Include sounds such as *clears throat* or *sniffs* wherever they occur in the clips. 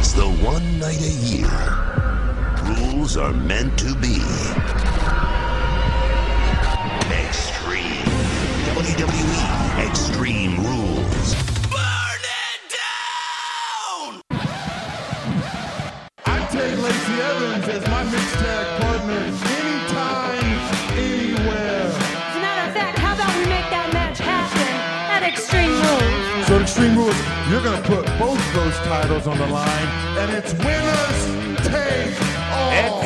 It's the one night a year. Rules are meant to be. Extreme. WWE Extreme Rules. Burn it down! I take Lacey Evans as my mixed tag partner Rules, you're gonna put both those titles on the line, and it's winners take all.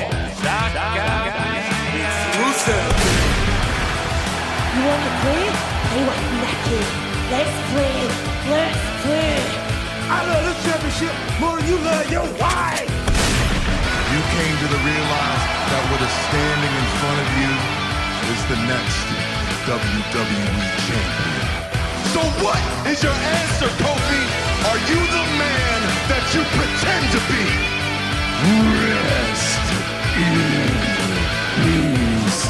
You want to play? Play what you like. Let's play. Let's play. I love this championship more than you love your wife. You came to the realize that what is standing in front of you is the next WWE champion. So what is your answer, Kofi? Are you the man that you pretend to be? Rest in peace.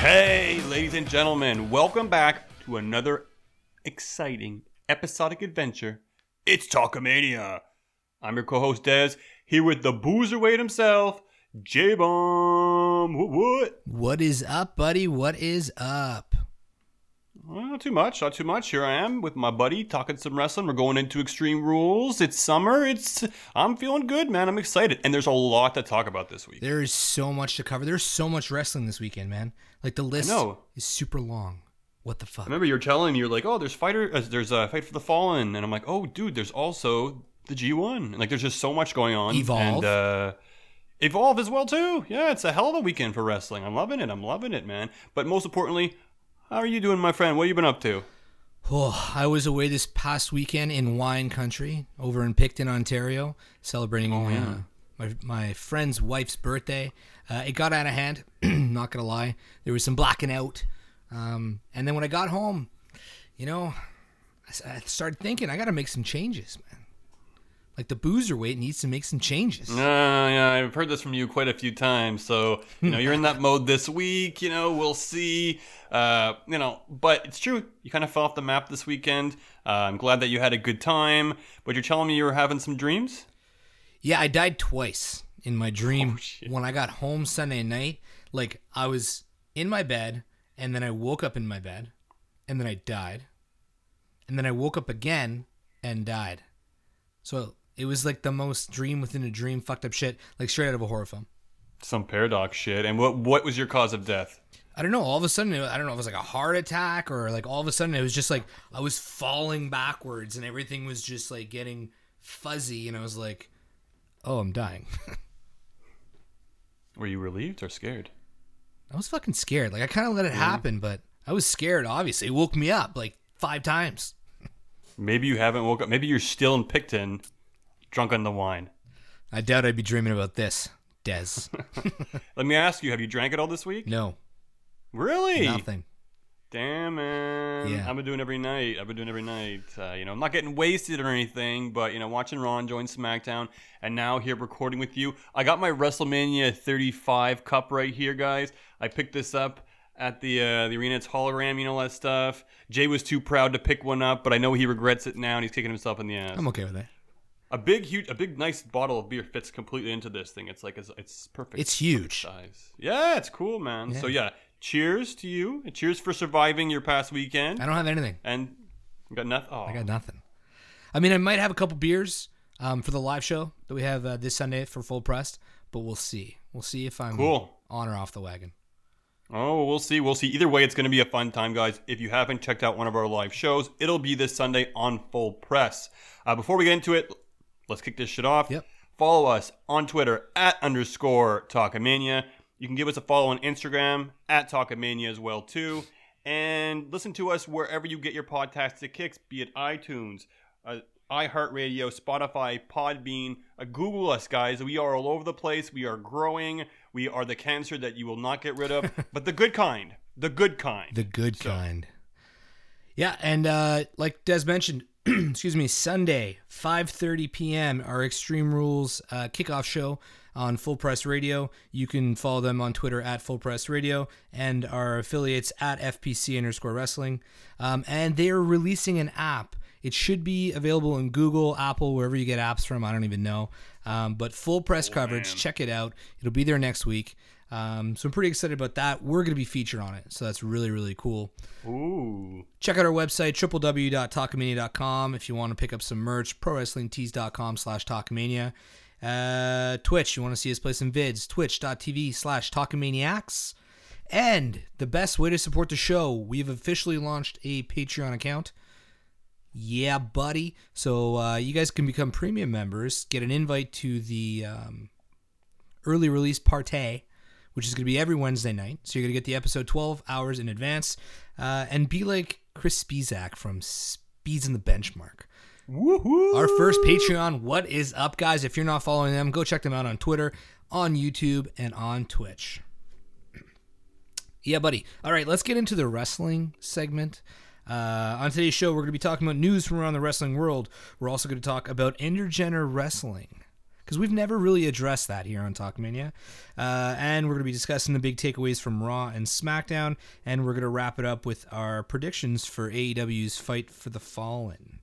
Hey, ladies and gentlemen, welcome back to another exciting episodic adventure. It's Talkomania. I'm your co-host Dez, here with the boozerweight himself, J Bomb. What? what? What is up, buddy? What is up? Well, not too much, not too much. Here I am with my buddy talking some wrestling. We're going into Extreme Rules. It's summer. It's I'm feeling good, man. I'm excited, and there's a lot to talk about this week. There is so much to cover. There's so much wrestling this weekend, man. Like the list is super long. What the fuck? I remember you were telling me you're like, oh, there's fighter, uh, there's a fight for the fallen, and I'm like, oh, dude, there's also the G1. Like, there's just so much going on. Evolve. and uh, evolve as well too. Yeah, it's a hell of a weekend for wrestling. I'm loving it. I'm loving it, man. But most importantly, how are you doing, my friend? What have you been up to? Oh, I was away this past weekend in wine country over in Picton, Ontario, celebrating Oh, yeah. uh, my my friend's wife's birthday. Uh, it got out of hand. *clears throat* not gonna lie, there was some blacking out. Um, and then when I got home, you know, I started thinking I got to make some changes, man. Like the boozer weight needs to make some changes. Uh, yeah, I've heard this from you quite a few times. So, you know, you're in that mode this week. You know, we'll see. Uh, you know, but it's true. You kind of fell off the map this weekend. Uh, I'm glad that you had a good time. But you're telling me you were having some dreams? Yeah, I died twice in my dream Oh, when I got home Sunday night. Like I was in my bed and then I woke up in my bed and then I died. And then I woke up again and died. So it was like the most dream within a dream fucked up shit, like straight out of a horror film. Some paradox shit. And what what was your cause of death? I don't know. All of a sudden, I don't know if it was like a heart attack or like all of a sudden it was just like I was falling backwards and everything was just like getting fuzzy and I was like, oh, I'm dying. *laughs* Were you relieved or scared? I was fucking scared. Like I kind of let it happen, but I was scared. Obviously, it woke me up like five times. Maybe you haven't woke up. Maybe you're still in Picton, drunk on the wine. I doubt I'd be dreaming about this, Des. *laughs* Let me ask you: Have you drank it all this week? No, Really? nothing. Damn man. Yeah. I've been doing every night. I've been doing every night. Uh, you know, I'm not getting wasted or anything, but you know, watching Ron join SmackDown, and now here recording with you. I got my WrestleMania 35 cup right here, guys. I picked this up at the uh, the arena. It's hologram, you know all that stuff. Jay was too proud to pick one up, but I know he regrets it now, and he's kicking himself in the ass. I'm okay with that. A big, huge, a big, nice bottle of beer fits completely into this thing. It's like it's, it's perfect. It's huge. size. Yeah, it's cool, man. So yeah, cheers to you. and Cheers for surviving your past weekend. I don't have anything. And got nothing. Oh, I got nothing. I mean, I might have a couple beers um, for the live show that we have uh, this Sunday for Full Pressed, but we'll see. We'll see if I'm Cool. on or off the wagon. Oh, we'll see. We'll see. Either way, it's going to be a fun time, guys. If you haven't checked out one of our live shows, it'll be this Sunday on Full Press. Uh, before we get into it, let's kick this shit off. Yep. Follow us on Twitter at underscore Talkomania. You can give us a follow on Instagram at Talkomania as well too, and listen to us wherever you get your podcastic kicks, be it iTunes, uh, iHeartRadio, Spotify, Podbean. Uh, Google us, guys. We are all over the place. We are growing. We are the cancer that you will not get rid of, *laughs* but the good kind. The good kind. The good kind. Yeah, and uh, like Des mentioned, *clears throat* excuse me, Sunday, 5:30 p.m. Our Extreme Rules uh, kickoff show. on Full Press Radio. You can follow them on Twitter at Full Press Radio and our affiliates at FPC underscore wrestling. Um, and they are releasing an app. It should be available in Google, Apple, wherever you get apps from. I don't even know. Um, but full press coverage. Check it out. It'll be there next week. Um, so I'm pretty excited about that. We're going to be featured on it. So that's really, really cool. Ooh. Check out our website, www.talkamania.com if you want to pick up some merch, prowrestlingtees.com slash talkamania. Uh, Twitch, you want to see us play some vids, twitch.tv slash talkamaniacs. And the best way to support the show, we've officially launched a Patreon account. Yeah, buddy. So uh, you guys can become premium members, get an invite to the um, early release party, which is going to be every Wednesday night. So you're going to get the episode 12 hours in advance uh, and be like Chris Spizak from Speeds in the Benchmark. Woohoo! Our first Patreon. What is up, guys? If you're not following them, go check them out on Twitter, on YouTube, and on Twitch. Yeah, buddy. All right, let's get into the wrestling segment. Uh, on today's show, we're going to be talking about news from around the wrestling world. We're also going to talk about intergender wrestling because we've never really addressed that here on Talkmania. Uh, and we're going to be discussing the big takeaways from Raw and SmackDown, and we're going to wrap it up with our predictions for AEW's Fight for the Fallen.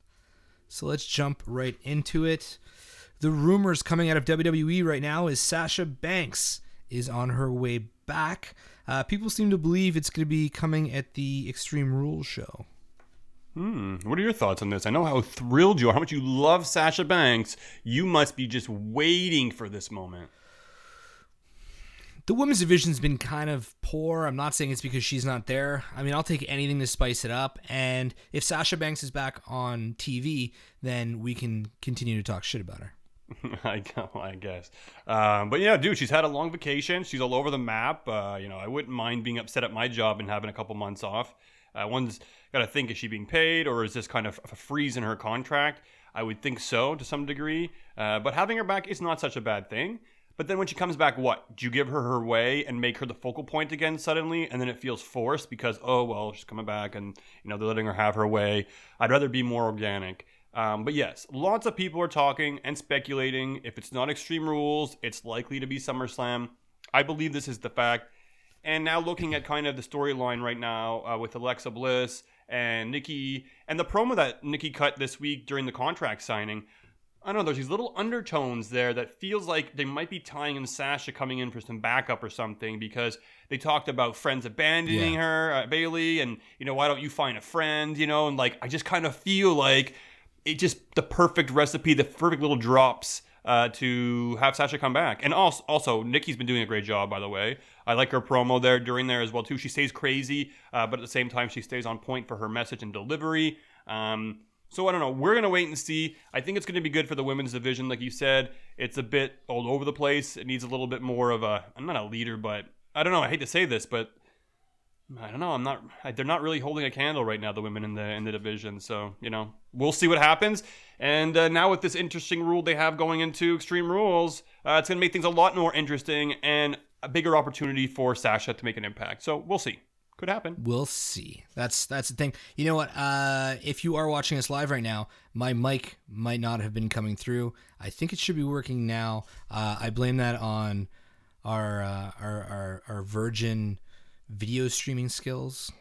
So let's jump right into it. The rumors coming out of WWE right now is Sasha Banks is on her way back. Uh, people seem to believe it's going to be coming at the Extreme Rules show. Hmm. What are your thoughts on this? I know how thrilled you are, how much you love Sasha Banks. You must be just waiting for this moment. The women's division's been kind of poor. I'm not saying it's because she's not there. I mean, I'll take anything to spice it up. And if Sasha Banks is back on TV, then we can continue to talk shit about her. *laughs* I I guess. Um, but yeah, dude, she's had a long vacation. She's all over the map. Uh, you know, I wouldn't mind being upset at my job and having a couple months off. Uh, one's got to think: is she being paid, or is this kind of a freeze in her contract? I would think so to some degree. Uh, but having her back is not such a bad thing. But then when she comes back, what? Do you give her her way and make her the focal point again suddenly? And then it feels forced because, oh, well, she's coming back and, you know, they're letting her have her way. I'd rather be more organic. Um, but yes, lots of people are talking and speculating. If it's not Extreme Rules, it's likely to be SummerSlam. I believe this is the fact. And now looking at kind of the storyline right now uh, with Alexa Bliss and Nikki and the promo that Nikki cut this week during the contract signing, I don't know, there's these little undertones there that feels like they might be tying in Sasha coming in for some backup or something because they talked about friends abandoning Yeah. her, uh, Bayley, and, you know, why don't you find a friend, you know, and like, I just kind of feel like it just the perfect recipe, the perfect little drops uh, to have Sasha come back. And also, also, Nikki's been doing a great job, by the way. I like her promo there during there as well too. She stays crazy, uh, but at the same time, she stays on point for her message and delivery. Um, so I don't know. We're gonna wait and see. I think it's gonna be good for the women's division, like you said. It's a bit all over the place. It needs a little bit more of a. I'm not a leader, but I don't know. I hate to say this, but I don't know. I'm not. I- They're not really holding a candle right now. The women in the in the division. So you know, we'll see what happens. And uh, now with this interesting rule they have going into Extreme Rules, uh, it's gonna make things a lot more interesting and a bigger opportunity for Sasha to make an impact. So we'll see. Could happen. We'll see. That's that's the thing. You know what? Uh, if you are watching us live right now, my mic might not have been coming through. I think it should be working now. Uh, I blame that on our, uh, our our our Virgin video streaming skills,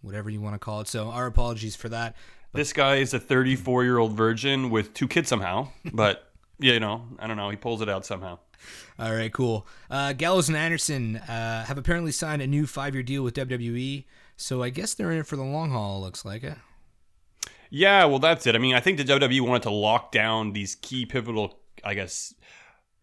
whatever you want to call it. So our apologies for that. This guy is a 34 year old virgin with two kids somehow, *laughs* but yeah, you know, I don't know. He pulls it out somehow. All right, cool. Uh, Gallows and Anderson uh, have apparently signed a new five year deal with WWE. So I guess they're in it for the long haul. Looks like it. Yeah, well, that's it. I mean, I think the WWE wanted to lock down these key pivotal, I guess,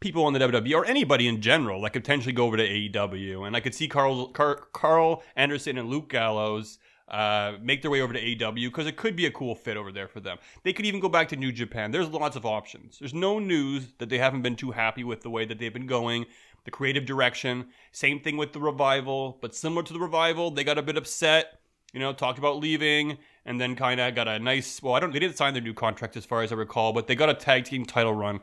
people on the WWE or anybody in general that could potentially go over to AEW. And I could see Karl, Car- Karl Anderson and Luke Gallows uh, make their way over to AEW because it could be a cool fit over there for them. They could even go back to New Japan. There's lots of options. There's no news that they haven't been too happy with the way that they've been going, the creative direction. Same thing with the revival, but similar to the revival, they got a bit upset you know, talked about leaving, and then kind of got a nice. Well, I don't. They didn't sign their new contract as far as I recall, but they got a tag team title run.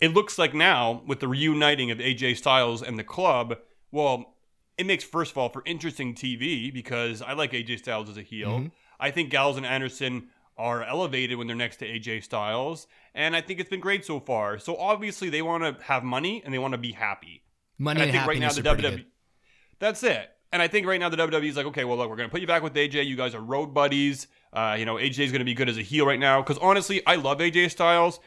It looks like now with the reuniting of AJ Styles and the club. Well, it makes first of all for interesting TV because I like AJ Styles as a heel. I think Gallows and Anderson are elevated when they're next to AJ Styles, and I think it's been great so far. So obviously they want to have money and they want to be happy. Money And and, I think right now the WWE. That's it. And I think right now the WWE is like, okay, well, look, we're gonna put you back with AJ. You guys are road buddies. Uh, you know, AJ is gonna be good as a heel right now. Because honestly, I love AJ Styles.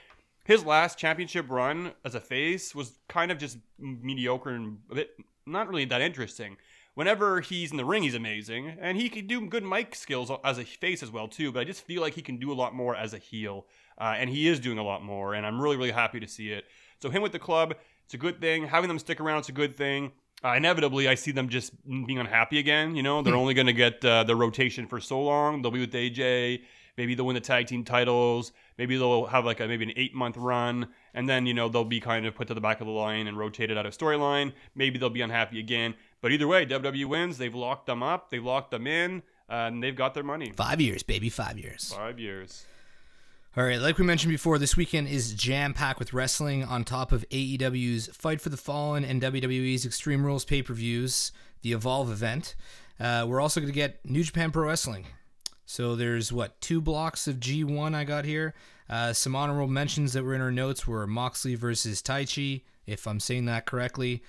His last championship run as a face was kind of just mediocre and a bit not really that interesting. Whenever he's in the ring, he's amazing, and he can do good mic skills as a face as well too. But I just feel like he can do a lot more as a heel, uh, and he is doing a lot more. And I'm really, really happy to see it. So him with the club, it's a good thing. Having them stick around, it's a good thing. Uh, inevitably, I see them just being unhappy again. You know, they're only going to get uh, the rotation for so long. They'll be with AJ. Maybe they'll win the tag team titles. Maybe they'll have like a maybe an eight month run, and then you know they'll be kind of put to the back of the line and rotated out of storyline. Maybe they'll be unhappy again. But either way, WWE wins. They've locked them up. They've locked them in, uh, and they've got their money. Five years, baby, five years. Five years. All right, like we mentioned before, this weekend is jam packed with wrestling on top of AEW's Fight for the Fallen and WWE's Extreme Rules pay per views, the Evolve event. Uh, we're also going to get New Japan Pro Wrestling. So there's what two blocks of G1 I got here. Uh, some honorable mentions that were in our notes were Moxley versus Taichi, if I'm saying that correctly.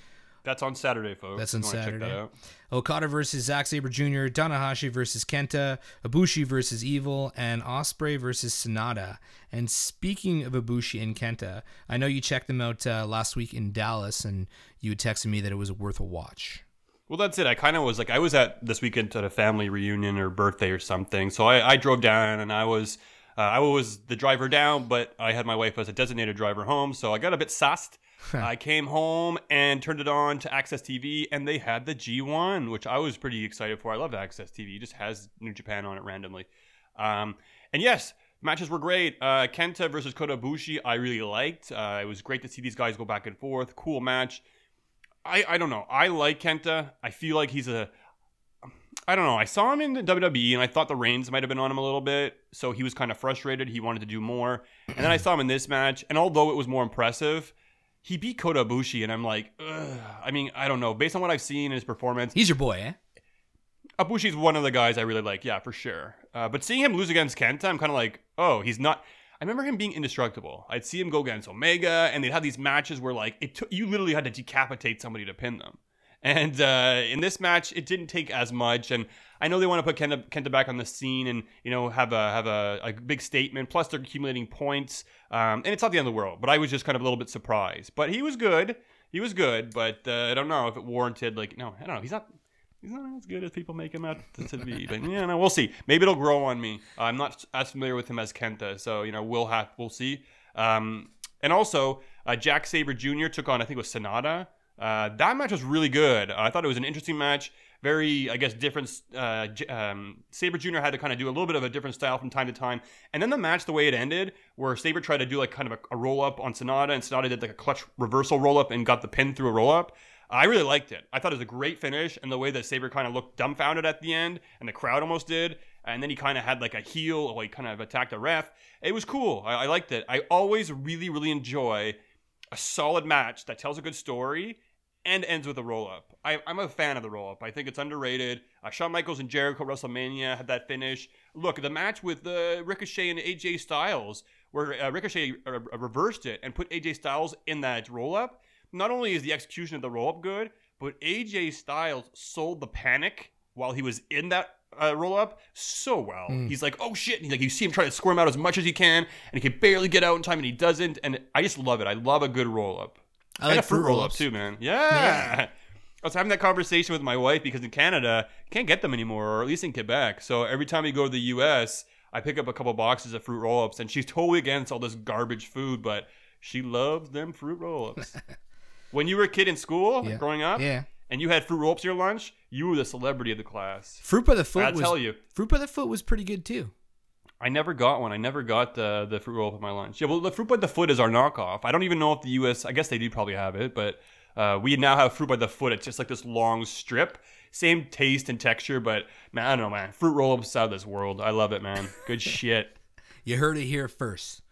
That's on Saturday, folks. That's on Saturday. That. Okada versus Zack Sabre Jr., Tanahashi versus Kenta, Ibushi versus Evil, and Ospreay versus Sanada. And speaking of Ibushi and Kenta, I know you checked them out uh, last week in Dallas, and you texted me that it was worth a watch. Well, that's it. I kind of was like, I was at this weekend at a family reunion or birthday or something. So I, I drove down and I was, uh, I was the driver down, but I had my wife as a designated driver home. So I got a bit sussed. *laughs* I came home and turned it on to AXS TV, and they had the G1, which I was pretty excited for. I love AXS TV; it just has New Japan on it randomly. Um, and yes, matches were great. Uh, Kenta versus Kota Ibushi, I really liked. Uh, it was great to see these guys go back and forth. Cool match. I, I don't know. I like Kenta. I feel like he's a. I don't know. I saw him in the WWE and I thought the reins might have been on him a little bit. So he was kind of frustrated. He wanted to do more. And then I saw him in this match. And although it was more impressive, he beat Kota Ibushi. And I'm like, Ugh. I mean, I don't know. Based on what I've seen in his performance, He's your boy, eh? Ibushi's one of the guys I really like. Yeah, for sure. Uh, but seeing him lose against Kenta, I'm kind of like, oh, he's not. I remember him being indestructible. I'd see him go against Omega, and they'd have these matches where like it took you literally had to decapitate somebody to pin them. And uh, in this match, it didn't take as much. And I know they want to put Kenta, Kenta back on the scene and you know have a have a, a big statement. Plus, they're accumulating points, um, and it's not the end of the world. But I was just kind of a little bit surprised. But he was good. He was good. But uh, I don't know if it warranted like no, I don't know. He's not he's not as good as people make him out *laughs* to, be. But yeah, no, we'll see. Maybe it'll grow on me. I'm not as familiar with him as Kenta, so you know we'll have we'll see. Um, and also, uh, Jack Sabre Jr. took on I think it was Sanada. Uh, that match was really good. I thought it was an interesting match. Very, I guess, different. Uh, um, Sabre Jr. had to kind of do a little bit of a different style from time to time. And then the match, the way it ended, where Sabre tried to do like kind of a, a roll up on Sanada, and Sanada did like a clutch reversal roll up and got the pin through a roll up. I really liked it. I thought it was a great finish, and the way that Sabre kind of looked dumbfounded at the end, and the crowd almost did, and then he kind of had like a heel, or he kind of attacked a ref. It was cool. I, I liked it. I always really, really enjoy a solid match that tells a good story and ends with a roll up. I, I'm a fan of the roll up. I think it's underrated. Uh, Shawn Michaels and Jericho WrestleMania had that finish. Look, the match with uh, Ricochet and AJ Styles, where uh, Ricochet uh, reversed it and put AJ Styles in that roll up. Not only is the execution of the roll up good, but AJ Styles sold the panic while he was in that uh, roll up so well. He's like, oh shit. And he's like, you see him try to squirm out as much as he can, and he can barely get out in time, and he doesn't. And I just love it. I love a good roll up. I and like a fruit fruit roll up too, man. Yeah. I was having that conversation with my wife because in Canada, you can't get them anymore, or at least in Quebec. So every time we go to the US, I pick up a couple boxes of fruit roll ups, and she's totally against all this garbage food, but she loves them fruit roll ups. *laughs* when you were a kid in school, Yeah. growing up, Yeah. and you had fruit roll ups your lunch, you were the celebrity of the class. Fruit by the Foot I was tell you. Fruit by the Foot was pretty good too. I never got one. I never got the the fruit roll up at my lunch. Yeah, well, the fruit by the foot is our knockoff. I don't even know if the U.S. I guess they do probably have it, but uh, we now have fruit by the foot. It's just like this long strip, same taste and texture, but man, I don't know, man. Fruit roll ups out of this world. I love it, man. Good *laughs* shit. You heard it here first.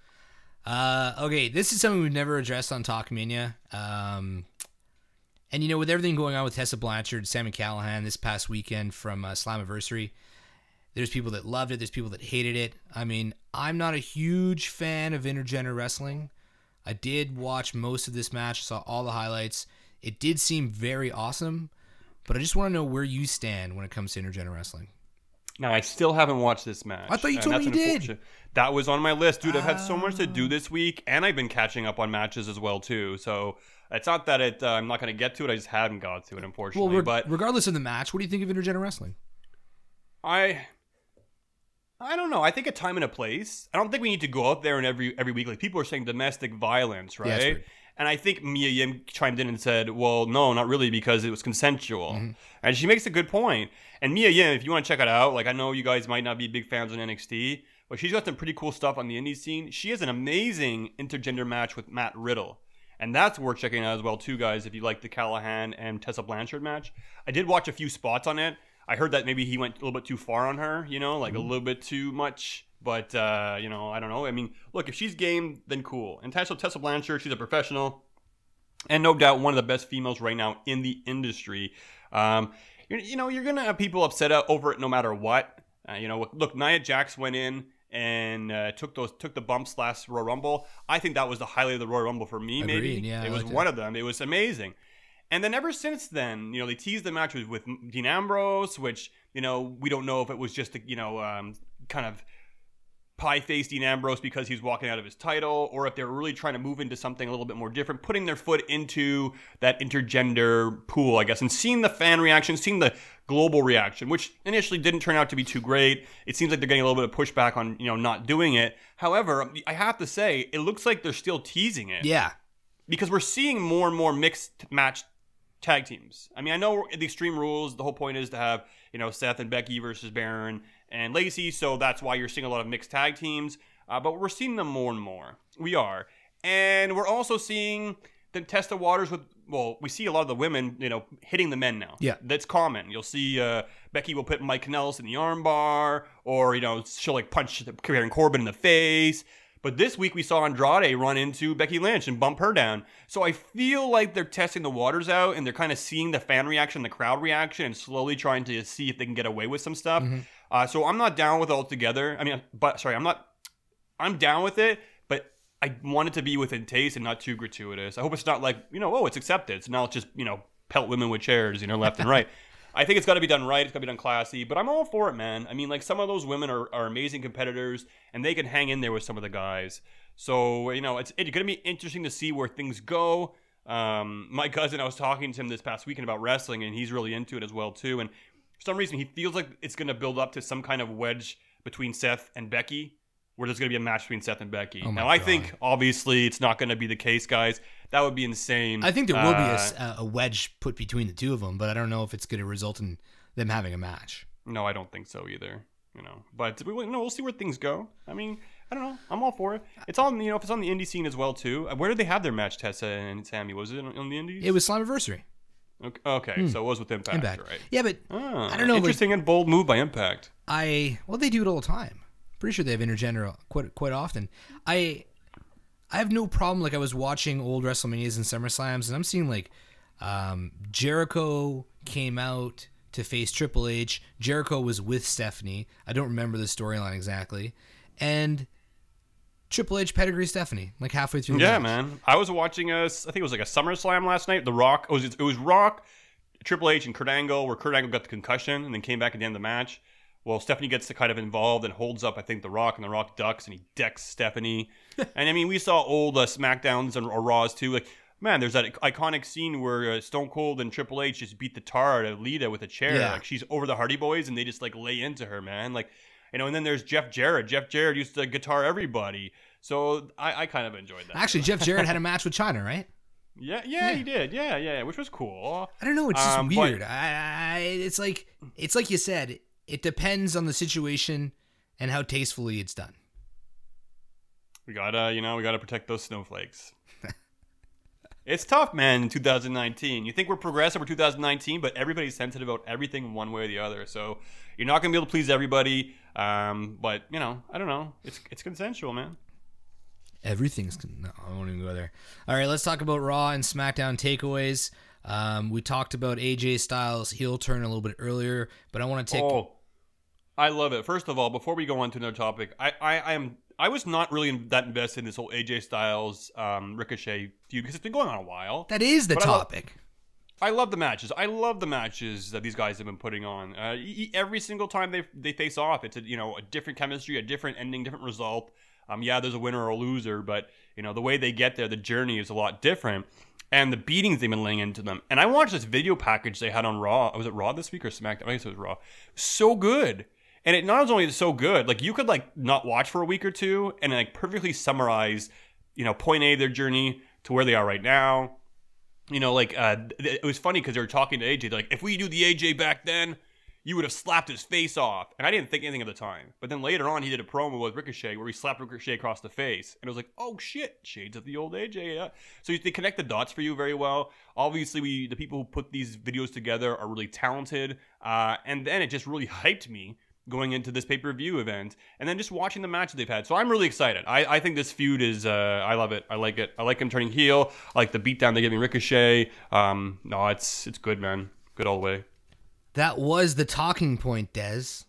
Uh, okay, this is something we've never addressed on Talkmania. Um, and you know, with everything going on with Tessa Blanchard, Sami Callihan this past weekend from uh, Slammiversary, There's people that loved it. There's people that hated it. I mean, I'm not a huge fan of intergender wrestling. I did watch most of this match. Saw all the highlights. It did seem very awesome, but I just want to know where you stand when it comes to intergender wrestling. Now I still haven't watched this match. I thought you told me you did. That was on my list, dude. I've had so much to do this week, and I've been catching up on matches as well too. So it's not that it. Uh, I'm not going to get to it. I just haven't got to it, Well, unfortunately. but regardless of the match, what do you think of intergender wrestling? I I don't know. I think a time and a place. I don't think we need to go out there and every every week. Like people are saying domestic violence, Yeah, that's right? right. And I think Mia Yim chimed in and said, "Well, no, not really, because it was consensual." Mm-hmm. And she makes a good point. And Mia Yim, if you want to check it out, like I know you guys might not be big fans on NXT, but she's got some pretty cool stuff on the indie scene. She has an amazing intergender match with Matt Riddle. And that's worth checking out as well, too, guys, if you like the Callihan and Tessa Blanchard match. I did watch a few spots on it. I heard that maybe he went a little bit too far on her, you know, like a little bit too much. But, uh, you know, I don't know. I mean, look, if she's game, then cool. And Tessa, Tessa Blanchard, she's a professional and no doubt one of the best females right now in the industry. Um, you, know, you're gonna have people upset over it no matter what. Uh, you know, look, Nia Jax went in and uh, took those took the bumps last Royal Rumble. I think that was the highlight of the Royal Rumble for me. maybe yeah, it was liked it. one of them. It was amazing. And then ever since then, you know, they teased the match with, with Dean Ambrose, which you know we don't know if it was just a, you know um, kind of pie faced Dean Ambrose because he's walking out of his title, or if they're really trying to move into something a little bit more different, putting their foot into that intergender pool, I guess, and seeing the fan reaction, seeing the global reaction, which initially didn't turn out to be too great. It seems like they're getting a little bit of pushback on, you know, not doing it. However, I have to say, it looks like they're still teasing it Yeah, because we're seeing more and more mixed match tag teams. I mean, I know the Extreme Rules, the whole point is to have, you know, Seth and Becky versus Baron and Lacey, so that's why you're seeing a lot of mixed tag teams. Uh, but we're seeing them more and more. We are. And we're also seeing them test the waters with, well, we see a lot of the women, you know, hitting the men now. Yeah. That's common. You'll see uh, Becky will put Mike Kanellis in the armbar, or, you know, she'll like punch Baron Corbin in the face. But this week we saw Andrade run into Becky Lynch and bump her down. So I feel like they're testing the waters out and they're kind of seeing the fan reaction, the crowd reaction, and slowly trying to see if they can get away with some stuff. Uh, so I'm not down with it altogether. I mean, but sorry, I'm not. I'm down with it, but I want it to be within taste and not too gratuitous. I hope it's not like you know, oh, it's accepted. So now it's just you know, pelt women with chairs, you know, left and right. *laughs* I think it's got to be done right. It's got to be done classy. But I'm all for it, man. I mean, like some of those women are, are amazing competitors, and they can hang in there with some of the guys. So you know, it's it's going to be interesting to see where things go. Um, my cousin, I was talking to him this past weekend about wrestling, and he's really into it as well too. And for some reason, he feels like it's going to build up to some kind of wedge between Seth and Becky, where there's going to be a match between Seth and Becky. Oh now, I think obviously it's not going to be the case, guys. That would be insane. I think there will be a Uh, s- a, a wedge put between the two of them, but I don't know if it's going to result in them having a match. No, I don't think so either. You know, but we, no, we'll see where things go. I mean, I don't know. I'm all for it. It's on, you know, if it's on the indie scene as well too. Uh, Where did they have their match, Tessa and Sami? Was it on, the indies? It was Slammiversary. Okay, okay, so it was with Impact, Impact. right? Yeah, but Ah, I don't know. Like, Interesting and bold move by Impact. I well, they do it all the time. Pretty sure they have intergender quite quite often. I I have no problem. Like I was watching old WrestleManias and SummerSlams, and I'm seeing like um, Jericho came out to face Triple H. Jericho was with Stephanie. I don't remember the storyline exactly, and Triple H pedigree Stephanie like halfway through. The Yeah, match. man. I was watching a, I think it was like a SummerSlam last night. The Rock, it was, it was Rock, Triple H, and Kurt Angle, where Kurt Angle got the concussion and then came back at the end of the match. Well, Stephanie gets to kind of involved and holds up, I think, The Rock, and The Rock ducks and he decks Stephanie. *laughs* and I mean, we saw old uh, SmackDowns and or Raws too. Like, man, there's that iconic scene where uh, Stone Cold and Triple H just beat the tar out of Lita with a chair. Yeah. Like, she's over the Hardy Boys and they just like lay into her, man. Like, you know, and then there's Jeff Jarrett. Jeff Jarrett used to guitar everybody. So I, I kind of enjoyed that. Actually, Jeff Jarrett had a *laughs* match with Chyna, right? Yeah, yeah, he did. Yeah, yeah, yeah, which was cool. I don't know. It's just Um, but- weird. I, I, it's like it's like you said. It depends on the situation and how tastefully it's done. We gotta, you know, we gotta protect those snowflakes. *laughs* it's tough, man. In 2019, you think we're progressive for 2019, but everybody's sensitive about everything one way or the other. So you're not gonna be able to please everybody. Um, but you know, I don't know. It's it's consensual, man. Everything's no, I won't even go there. All right, let's talk about Raw and SmackDown takeaways. Um, we talked about AJ Styles heel turn a little bit earlier, but I want to take. Oh, I love it. First of all, before we go on to another topic, I, I, I am I was not really that invested in this whole AJ Styles um, Ricochet feud because it's been going on a while. That is the But I lo- topic. I love the matches. I love the matches that these guys have been putting on. Uh, e- every single time they they face off, it's a you know a different chemistry, a different ending, different result. Um, yeah, there's a winner or a loser, but you know the way they get there, the journey is a lot different. And the beatings they've been laying into them. And I watched this video package they had on Raw. Was it Raw this week or SmackDown? I guess it was Raw. So good. And it not only is so good, like you could like not watch for a week or two and like perfectly summarize, you know, point A their journey to where they are right now, you know, like uh, it was funny because they were talking to AJ, like if we do the AJ back then, you would have slapped his face off, and I didn't think anything at the time. But then later on, he did a promo with Ricochet where he slapped Ricochet across the face, and it was like, oh shit, shades of the old AJ. Yeah. So they connect the dots for you very well. Obviously, we the people who put these videos together are really talented, uh, and then it just really hyped me going into this pay-per-view event and then just watching the matches they've had so i'm really excited i, I think this feud is uh, i love it i like it i like him turning heel i like the beatdown they're giving ricochet um, no it's it's good man good all the way That was the talking point, Des.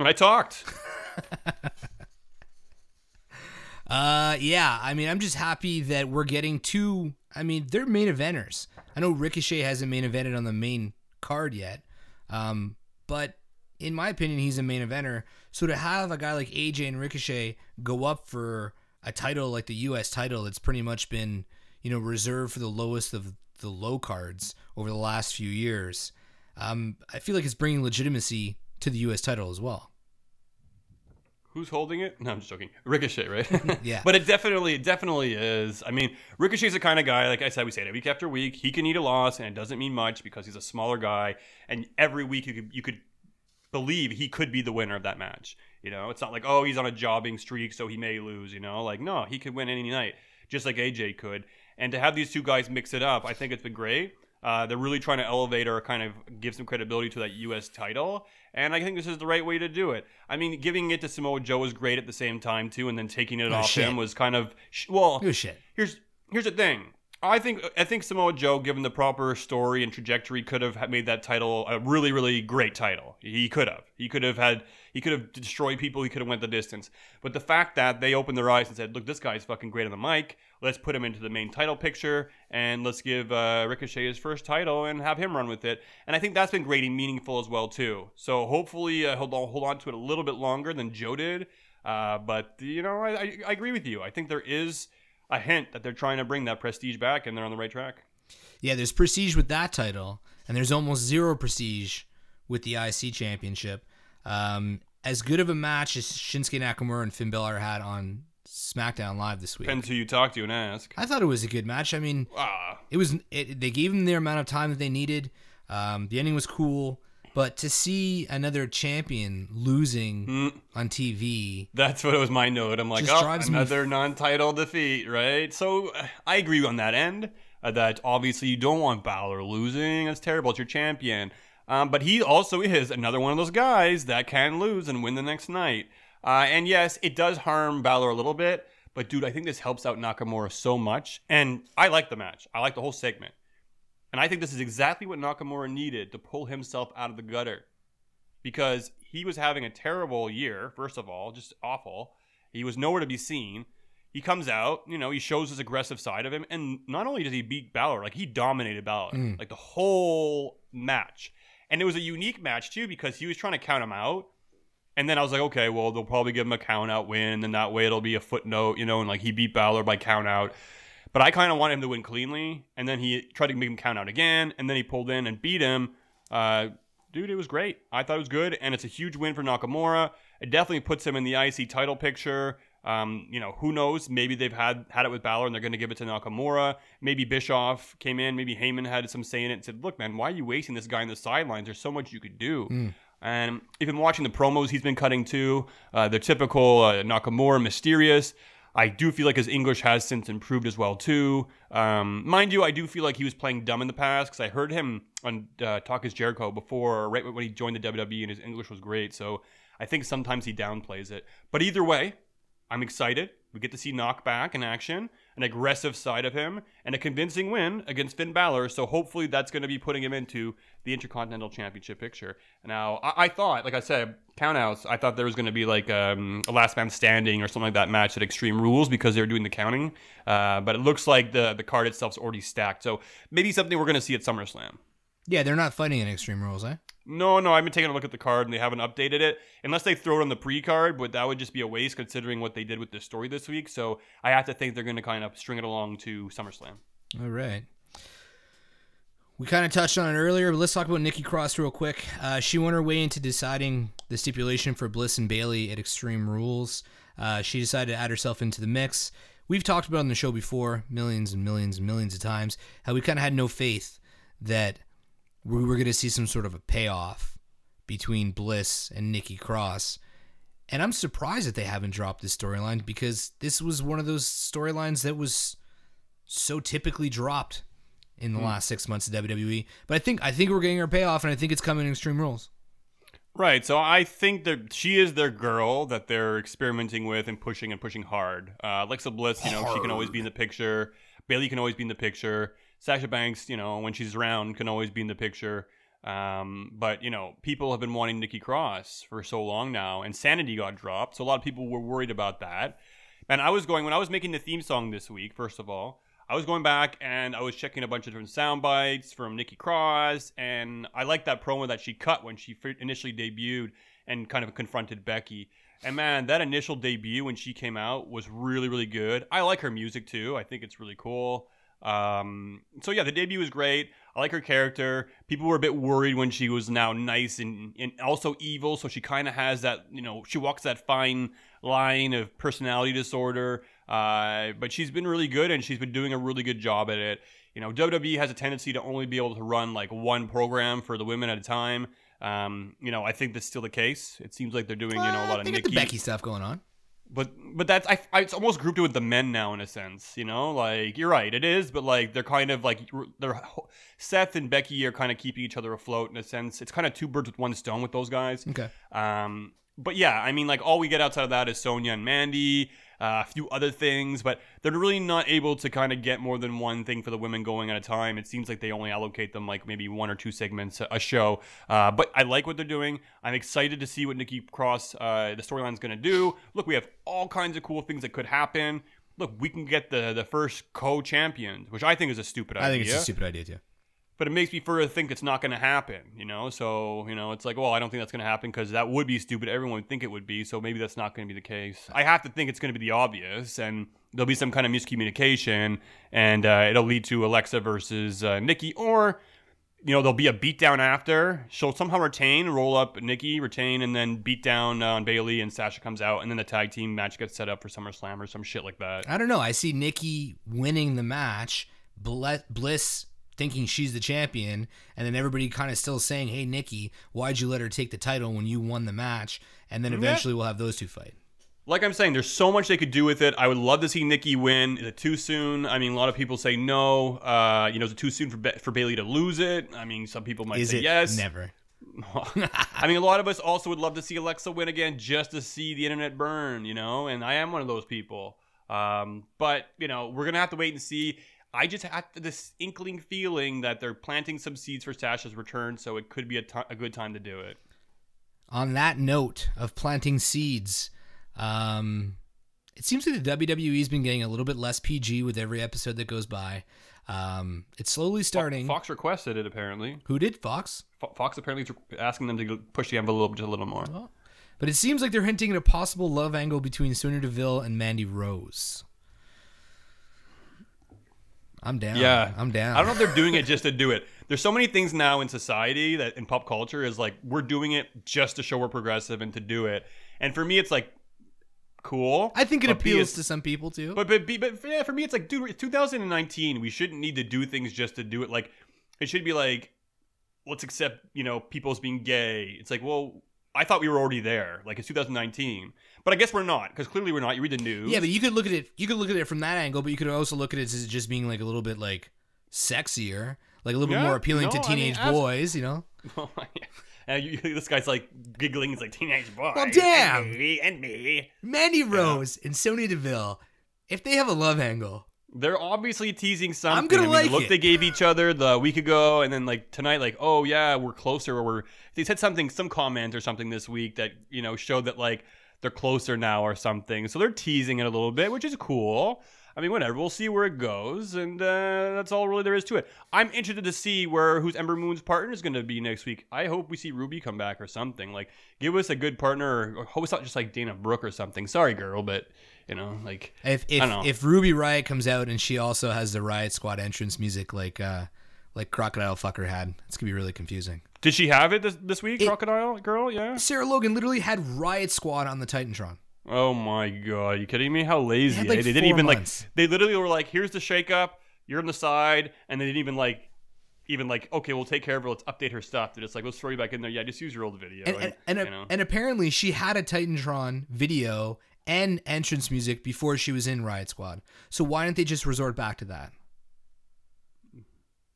i talked *laughs* Uh, yeah. I mean, I'm just happy that we're getting two. I mean, they're main eventers. I know Ricochet hasn't main evented on the main card yet, um, but in my opinion, he's a main eventer. So to have a guy like AJ and Ricochet go up for a title like the U.S. title, that's pretty much been you know reserved for the lowest of the low cards over the last few years. Um, I feel like it's bringing legitimacy to the U.S. title as well. Who's holding it? No, I'm just joking. Ricochet, right? *laughs* Yeah. But it definitely, it definitely is. I mean, Ricochet's the kind of guy, like I said, we say it week after week. He can eat a loss, and it doesn't mean much because he's a smaller guy. And every week, you could, you could believe he could be the winner of that match. You know, it's not like oh he's on a jobbing streak, so he may lose. You know, like no, he could win any night, just like AJ could. And to have these two guys mix it up, I think it's been great. Uh, they're really trying to elevate or kind of give some credibility to that U.S. title, and I think this is the right way to do it. I mean, giving it to Samoa Joe was great at the same time too, and then taking it off shit. him was kind of sh- well. It was shit. Here's here's the thing. I think I think Samoa Joe, given the proper story and trajectory, could have made that title a really really great title. He could have. He could have had. He could have destroyed people. He could have went the distance. But the fact that they opened their eyes and said, "Look, this guy's fucking great on the mic. Let's put him into the main title picture and let's give uh, Ricochet his first title and have him run with it." And I think that's been great and meaningful as well too. So hopefully, uh, hold on, hold on to it a little bit longer than Joe did. Uh, but you know, I, I, I agree with you. I think there is a hint that they're trying to bring that prestige back and they're on the right track. Yeah, there's prestige with that title, and there's almost zero prestige with the IC championship. Um, as good of a match as Shinsuke Nakamura and Finn Balor had on SmackDown Live this week. Depends who you talk to and ask. I thought it was a good match. I mean, Ah, it was. It, they gave them their amount of time that they needed. Um, the ending was cool, but to see another champion losing on TV, that's what was my note. I'm like, oh, drives me another non-title defeat, right? So I agree on that end. Uh, that obviously you don't want Balor losing. That's terrible. It's your champion. Um, but he also is another one of those guys that can lose and win the next night. Uh, and yes, it does harm Balor a little bit. But dude, I think this helps out Nakamura so much. And I like the match. I like the whole segment. And I think this is exactly what Nakamura needed to pull himself out of the gutter. Because he was having a terrible year, first of all, just awful. He was nowhere to be seen. He comes out, you know, he shows his aggressive side of him. And not only does he beat Balor, like he dominated Balor, mm. like the whole match. And it was a unique match too because he was trying to count him out. And then I was like, okay, well, they'll probably give him a count out win, and that way it'll be a footnote, you know, and like he beat Balor by count out. But I kind of wanted him to win cleanly, and then he tried to make him count out again, and then he pulled in and beat him. Uh, dude, it was great. I thought it was good, and it's a huge win for Nakamura. It definitely puts him in the IC title picture. Um, you know, who knows? Maybe they've had had it with Balor, and they're going to give it to Nakamura. Maybe Bischoff came in. Maybe Heyman had some say in it and said, "Look, man, why are you wasting this guy in the sidelines? There's so much you could do." And even watching the promos he's been cutting too, uh, the typical uh, Nakamura mysterious. I do feel like his English has since improved as well too. Um, mind you, I do feel like he was playing dumb in the past because I heard him on uh, Talk is Jericho before, right when he joined the WWE, and his English was great. So I think sometimes he downplays it. But either way, I'm excited. We get to see knockback in action, an aggressive side of him, and a convincing win against Finn Balor. So hopefully that's going to be putting him into the Intercontinental Championship picture. Now, I, I thought, like I said, countouts, I thought there was going to be like um, a last man standing or something like that match at Extreme Rules because they were doing the counting. Uh, but it looks like the, the card itself's already stacked. So maybe something we're going to see at SummerSlam. Yeah, they're not fighting in Extreme Rules, eh? No, no, I've been taking a look at the card and they haven't updated it. Unless they throw it on the pre card, but that would just be a waste considering what they did with this story this week. So I have to think they're going to kind of string it along to SummerSlam. All right. We kind of touched on it earlier, but let's talk about Nikki Cross real quick. Uh, she won her way into deciding the stipulation for Bliss and Bayley at Extreme Rules. Uh, she decided to add herself into the mix. We've talked about on the show before, millions and millions and millions of times, how we kind of had no faith that we were going to see some sort of a payoff between Bliss and Nikki Cross. And I'm surprised that they haven't dropped this storyline because this was one of those storylines that was so typically dropped in the last six months of WWE. But I think I think we're getting our payoff, and I think it's coming in Extreme Rules. Right. So I think that she is their girl that they're experimenting with and pushing and pushing hard. Uh, Alexa Bliss, you know, she can always be in the picture. Bayley can always be in the picture. Sasha Banks, you know, when she's around, can always be in the picture. Um, but you know, people have been wanting Nikki Cross for so long now, and Sanity got dropped, so a lot of people were worried about that. And I was going when I was making the theme song this week. First of all, I was going back and I was checking a bunch of different sound bites from Nikki Cross, and I liked that promo that she cut when she initially debuted and kind of confronted Becky. And man, that initial debut when she came out was really, really good. I like her music too. I think it's really cool. Um, so yeah, the debut was great. I like her character. People were a bit worried when she was now nice and, and also evil. So she kind of has that, you know, she walks that fine line of personality disorder. Uh, but she's been really good and she's been doing a really good job at it. You know, WWE has a tendency to only be able to run like one program for the women at a time. Um, you know, I think that's still the case. It seems like they're doing, you know, a Uh, lot of they got Nikki. Becky stuff going on. But but that's I, I it's almost grouped it with the men now in a sense, you know. Like you're right, it is, but like they're kind of like they're Seth and Becky are kind of keeping each other afloat in a sense. It's kind of two birds with one stone with those guys. Okay. Um, but yeah, I mean, like all we get outside of that is Sonya and Mandy, uh, a few other things, but they're really not able to kind of get more than one thing for the women going at a time. It seems like they only allocate them like maybe one or two segments a- show. Uh, but I like what they're doing. I'm excited to see what Nikki Cross, uh, the storyline's going to do. Look, we have all kinds of cool things that could happen. Look, we can get the the first co-champions, which I think is a stupid idea I think it's a stupid idea too. But it makes me further think it's not going to happen, you know? So, you know, it's like, well, I don't think that's going to happen because that would be stupid. Everyone would think it would be. So maybe that's not going to be the case. I have to think it's going to be the obvious and there'll be some kind of miscommunication and uh, it'll lead to Alexa versus uh, Nikki or, you know, there'll be a beatdown after. She'll somehow retain, roll up Nikki, retain, and then beat down on Bayley and Sasha comes out and then the tag team match gets set up for SummerSlam or some shit like that. I don't know. I see Nikki winning the match, Bl- Bliss thinking she's the champion, and then everybody kind of still saying, "Hey, Nikki, why'd you let her take the title when you won the match?" And then eventually we'll have those two fight. like I'm saying, there's so much they could do with it. I would love to see Nikki win. Is it too soon? I mean, a lot of people say no. Uh, you know, is it too soon for ba- for Bayley to lose it? I mean, some people might Is say yes. never? *laughs* I mean, a lot of us also would love to see Alexa win again, just to see the internet burn. You know, and I am one of those people. Um, but you know, we're gonna have to wait and see. I just had this inkling feeling that they're planting some seeds for Sasha's return, so it could be a good time to do it. On that note of planting seeds, um, it seems like the WWE's been getting a little bit less PG with every episode that goes by. Um, it's slowly starting. Fox requested it apparently. Who did Fox? Fo- Fox apparently is asking them to push the envelope just a little more. But it seems like they're hinting at a possible love angle between Sonya Deville and Mandy Rose. I'm down. Yeah, I'm down. I don't know if they're doing it just to do it. There's so many things now in society that in pop culture is like we're doing it just to show we're progressive and to do it. And for me, it's like cool. I think it appeals to some people too. But but but yeah, for me, it's like dude, 2019. We shouldn't need to do things just to do it. Like it should be like let's accept you know people's being gay. It's like well. I thought we were already there, like it's 2019, but I guess we're not because clearly we're not. You read the news. yeah, but you could look at it. You could look at it from that angle, but you could also look at it as just being like a little bit like sexier, like a little bit more appealing no, to I mean, teenage boys. You know, *laughs* oh, And you, *laughs* this guy's like giggling. He's like teenage boy. Well, damn. And me. And me. Mandy Rose and Sonya Deville, if they have a love angle, They're obviously teasing something. I'm gonna I mean, like the look it. they gave each other the week ago, and then like tonight, like, oh yeah, we're closer. Or we're they said something, some comment or something this week that you know showed that like they're closer now or something. So they're teasing it a little bit, which is cool. I mean, whatever. We'll see where it goes, and uh, that's all really there is to it. I'm interested to see where who's Ember Moon's partner is going to be next week. I hope we see Ruby come back or something. Like, give us a good partner, or hope it's not just like Dana Brooke or something. Sorry, girl, but you know, like if if know. if Ruby Riott comes out and she also has the Riott Squad entrance music like uh like Crocodile Fucker had, it's gonna be really confusing. Did she have it this, this week, It- Crocodile Girl? Yeah. Sarah Logan literally had Riott Squad on the Titantron. Oh my god, you kidding me? How lazy? had, eh? they didn't even months. like. They literally were like, "Here's the shakeup. You're on the side," and they didn't even like, even like, "Okay, we'll take care of her. Let's update her stuff." They're just like, "Let's throw you back in there." Yeah, just use your old video. And and, and, you know. and apparently she had a Titantron video and entrance music before she was in Riott Squad. So why didn't they just resort back to that?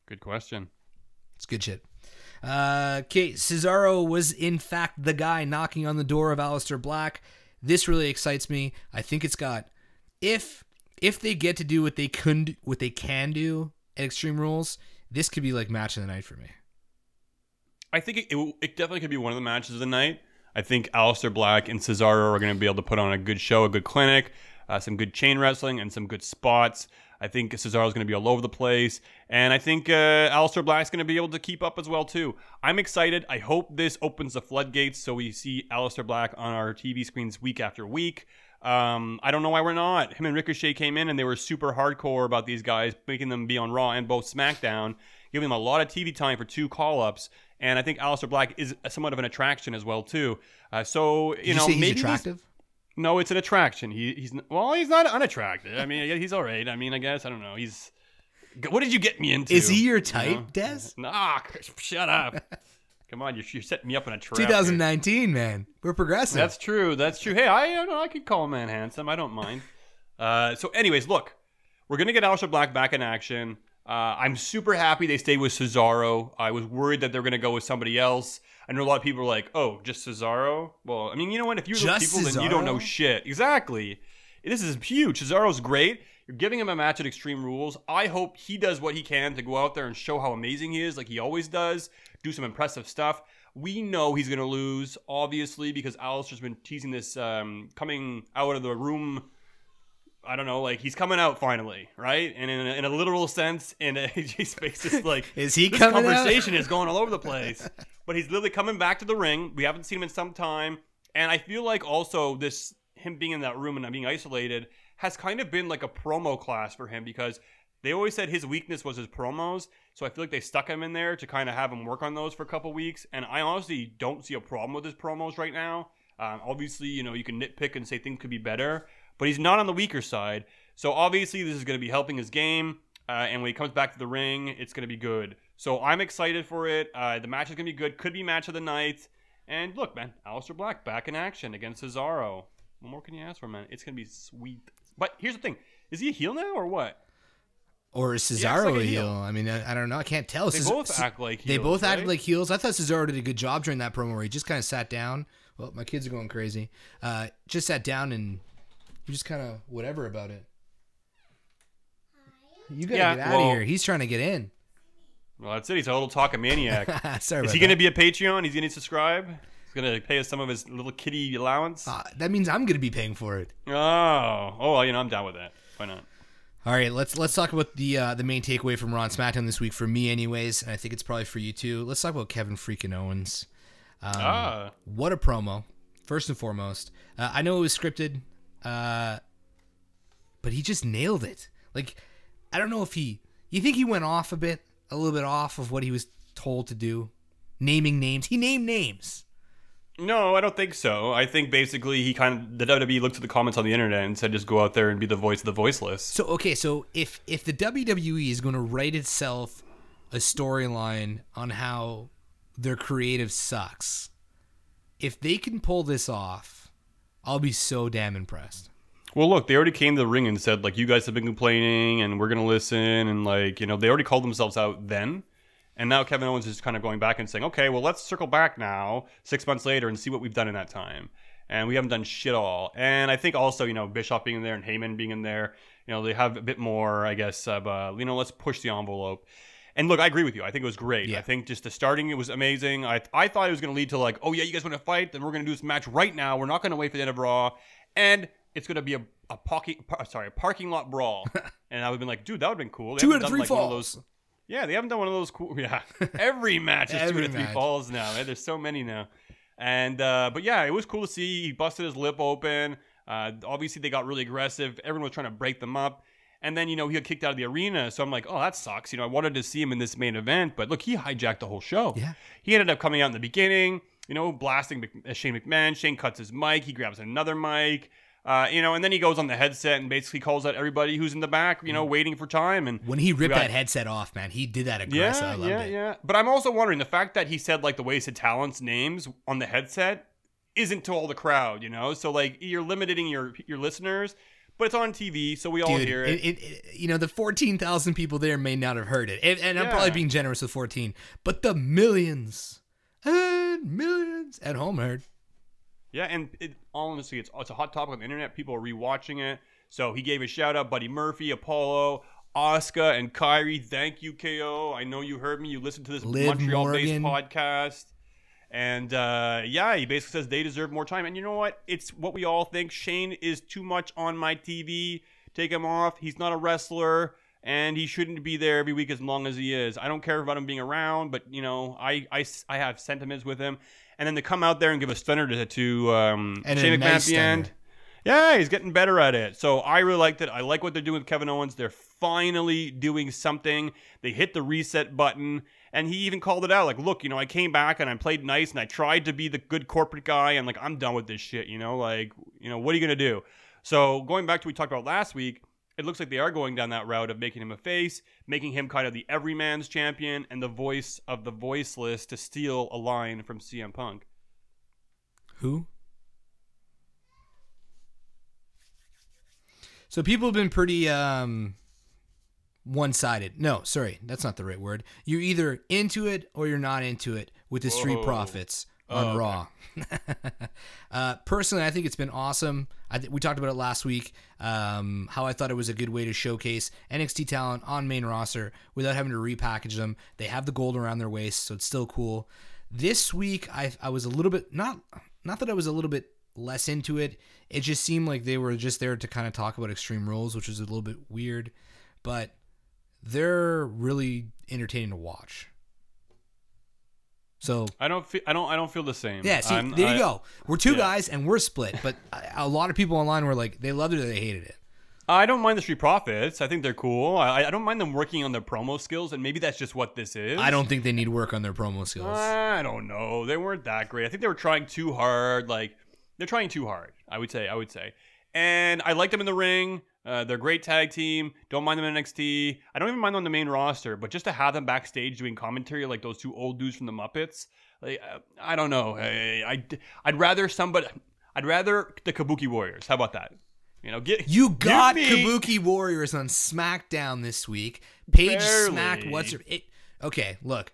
Good question. It's good shit. Uh, okay, Cesaro was in fact the guy knocking on the door of Aleister Black. This really excites me. I think it's got if if they get to do what they can what they can do at Extreme Rules, this could be like match of the night for me. I think it, it, it definitely could be one of the matches of the night. I think Aleister Black and Cesaro are going to be able to put on a good show, a good clinic, uh, some good chain wrestling, and some good spots. I think Cesaro is going to be all over the place, and I think uh, Aleister Black's going to be able to keep up as well too. I'm excited. I hope this opens the floodgates so we see Aleister Black on our TV screens week after week. Um, I don't know why we're not. Him and Ricochet came in and they were super hardcore about these guys, making them be on Raw and both SmackDown, giving them a lot of TV time for two call ups. And I think Aleister Black is somewhat of an attraction as well too. Uh, so you you, know, maybe attractive? no, it's an attraction. He, he's well, he's not unattractive. I mean, *laughs* he's all right. I mean, I guess I don't know. He's what did you get me into? Is he your You type, know? Des? *laughs* Nah, shut up. *laughs* Come on, you're, you're setting me up in a trap. here. 2019, man. We're progressive. That's true. That's true. Hey, I, I, don't know, I could call a man handsome. I don't mind. Uh, so, anyways, look, we're gonna get Aleister Black back in action. Uh, I'm super happy they stayed with Cesaro. I was worried that they're gonna go with somebody else. I know a lot of people are like, "Oh, just Cesaro." Well, I mean, you know what? If you're those Just people, then you don't know shit. Exactly. This is huge. Cesaro's great. You're giving him a match at Extreme Rules. I hope he does what he can to go out there and show how amazing he is, like he always does. Do some impressive stuff. We know he's going to lose, obviously, because Aleister's been teasing this um, coming out of the room. I don't know, like he's coming out finally, right? And in a, in a literal sense, in AJ's *laughs* Space is like *laughs* Is he this coming out? conversation is going all over the place. But he's literally coming back to the ring. We haven't seen him in some time, and I feel like also this him being in that room and being isolated has kind of been like a promo class for him because they always said his weakness was his promos. So I feel like they stuck him in there to kind of have him work on those for a couple weeks. And I honestly don't see a problem with his promos right now. Um, obviously, you know, you can nitpick and say things could be better, but he's not on the weaker side. So obviously, this is going to be helping his game. Uh, and when he comes back to the ring, it's going to be good. So I'm excited for it. Uh, the match is going to be good. Could be match of the night. And look, man, Aleister Black back in action against Cesaro. What more can you ask for, man? It's going to be sweet. But here's the thing: is he a heel now or what? Or is Cesaro like a heel. heel? I mean, I, I don't know. I can't tell. They Ces- both act like They heels, both acted right? like heels. I thought Cesaro did a good job during that promo where he just kind of sat down. Well, my kids are going crazy. Uh, just sat down and he just kind of whatever about it. You gotta Yeah, get out well- of here. He's trying to get in. Well, that's it. He's a little talkamaniac. *laughs* Sorry is about he going to that. be a Patreon? He's going to subscribe. He's going to pay us some of his little kitty allowance. Uh, that means I'm gonna be paying for it. Oh, oh, well, you know, I'm down with that. Why not? All right, let's let's talk about the uh, the main takeaway from Raw and SmackDown this week for me, anyways, and I think it's probably for you too. Let's talk about Kevin freaking Owens. Um, ah, What a promo! First and foremost, uh, I know it was scripted, uh, but he just nailed it. Like, I don't know if he. You think he went off a bit, a little bit off of what he was told to do, naming names. He named names. no, I don't think so. I think basically he kind of the WWE looked at the comments on the internet and said, just go out there and be the voice of the voiceless. So okay, so if if the WWE is going to write itself a storyline on how their creative sucks, if they can pull this off, I'll be so damn impressed. Well, look, they already came to the ring and said like, you guys have been complaining, and we're gonna listen, and like, you know, they already called themselves out then. And now Kevin Owens is kind of going back and saying, okay, well, let's circle back now, six months later, and see what we've done in that time. And we haven't done shit all. And I think also, you know, Bischoff being in there and Heyman being in there, you know, they have a bit more, I guess, of, uh, you know, let's push the envelope. And look, I agree with you. I think it was great. Yeah. I think just the starting, it was amazing. I, I thought it was going to lead to like, oh yeah, you guys want to fight? Then we're going to do this match right now. We're not going to wait for the end of Raw, and it's going to be a a parking, par- sorry, a parking lot brawl. *laughs* and I would have been like, dude, that would have been cool. They Two out of three like, falls. those- yeah, they haven't done one of those cool. *laughs* Yeah, *laughs* every match is two Every to three falls now. There's so many now, and uh, but yeah, it was cool to see. He busted his lip open. Uh, obviously, they got really aggressive. Everyone was trying to break them up. And then, you know, he got kicked out of the arena. So I'm like, oh, that sucks. You know, I wanted to see him in this main event. But look, he hijacked the whole show. Yeah. He ended up coming out in the beginning, you know, blasting Mc- uh, Shane McMahon. Shane cuts his mic. He grabs another mic. Uh, you know, and then he goes on the headset and basically calls out everybody who's in the back, you know, waiting for time. And When he ripped got- that headset off, man, he did that aggressive. I yeah, loved yeah, it. yeah. But I'm also wondering the fact that he said like the wasted talents names on the headset isn't to all the crowd, you know. So like you're limiting your your listeners, but it's on TV, so we all Dude, hear it, it. it, you know the fourteen thousand people there may not have heard it, and, and I'm probably being generous with fourteen, but the millions and millions at home heard. Yeah, and it, honestly, it's it's a hot topic on the internet. People are rewatching it. So he gave a shout out, Buddy Murphy, Apollo, Asuka, and Kairi. Thank you, KO. I know you heard me. You listened to this Liv Montreal-based Morgan. podcast. And uh, yeah, he basically says they deserve more time. And you know what? It's what we all think. Shane is too much on my TV. Take him off. He's not a wrestler, and he shouldn't be there every week as long as he is. I don't care about him being around, but you know, I I, I have sentiments with him. And then to come out there and give a stunner to, to um, And Shane McMahon nice at the end. Yeah, he's getting better at it. So I really liked it. I like what they're doing with Kevin Owens. They're finally doing something. They hit the reset button, and he even called it out. Like, look, you know, I came back and I played nice and I tried to be the good corporate guy. And like, I'm done with this shit. You know, like, you know, what are you gonna do? So going back to what we talked about last week, it looks like they are going down that route of making him a face, making him kind of the everyman's champion and the voice of the voiceless to steal a line from CM Punk. Who? So people have been pretty um one-sided. No, sorry, that's not the right word. You're either into it or you're not into it with the Street Whoa. Profits on Oh, okay. Raw. *laughs* uh, personally, I think it's been awesome. I th- we talked about it last week. Um, how I thought it was a good way to showcase NXT talent on main roster without having to repackage them. They have the gold around their waist, so it's still cool. This week, I I was a little bit not not that I was a little bit less into it. It just seemed like they were just there to kind of talk about Extreme Rules, which was a little bit weird, but they're really entertaining to watch. So I don't feel I don't I don't feel the same. yeah, see, I'm- there you I- go. We're two yeah. guys and we're split, but a lot of people online were like, they loved it or they hated it. I don't mind the Street Profits. I think they're cool. I, I don't mind them working on their promo skills, and maybe that's just what this is. I don't think they need work on their promo skills. I don't know. They weren't that great. I think they were trying too hard. Like they're trying too hard. I would say. I would say. And I like them in the ring. Uh, they're a great tag team. Don't mind them in NXT. I don't even mind them on the main roster. But just to have them backstage doing commentary like those two old dudes from the Muppets, like, uh, I don't know. I, I I'd rather somebody. I'd rather the Kabuki Warriors. How about that? You know, get You got me- Kabuki Warriors on SmackDown this week. Paige Barely. smacked what's her it Okay, look.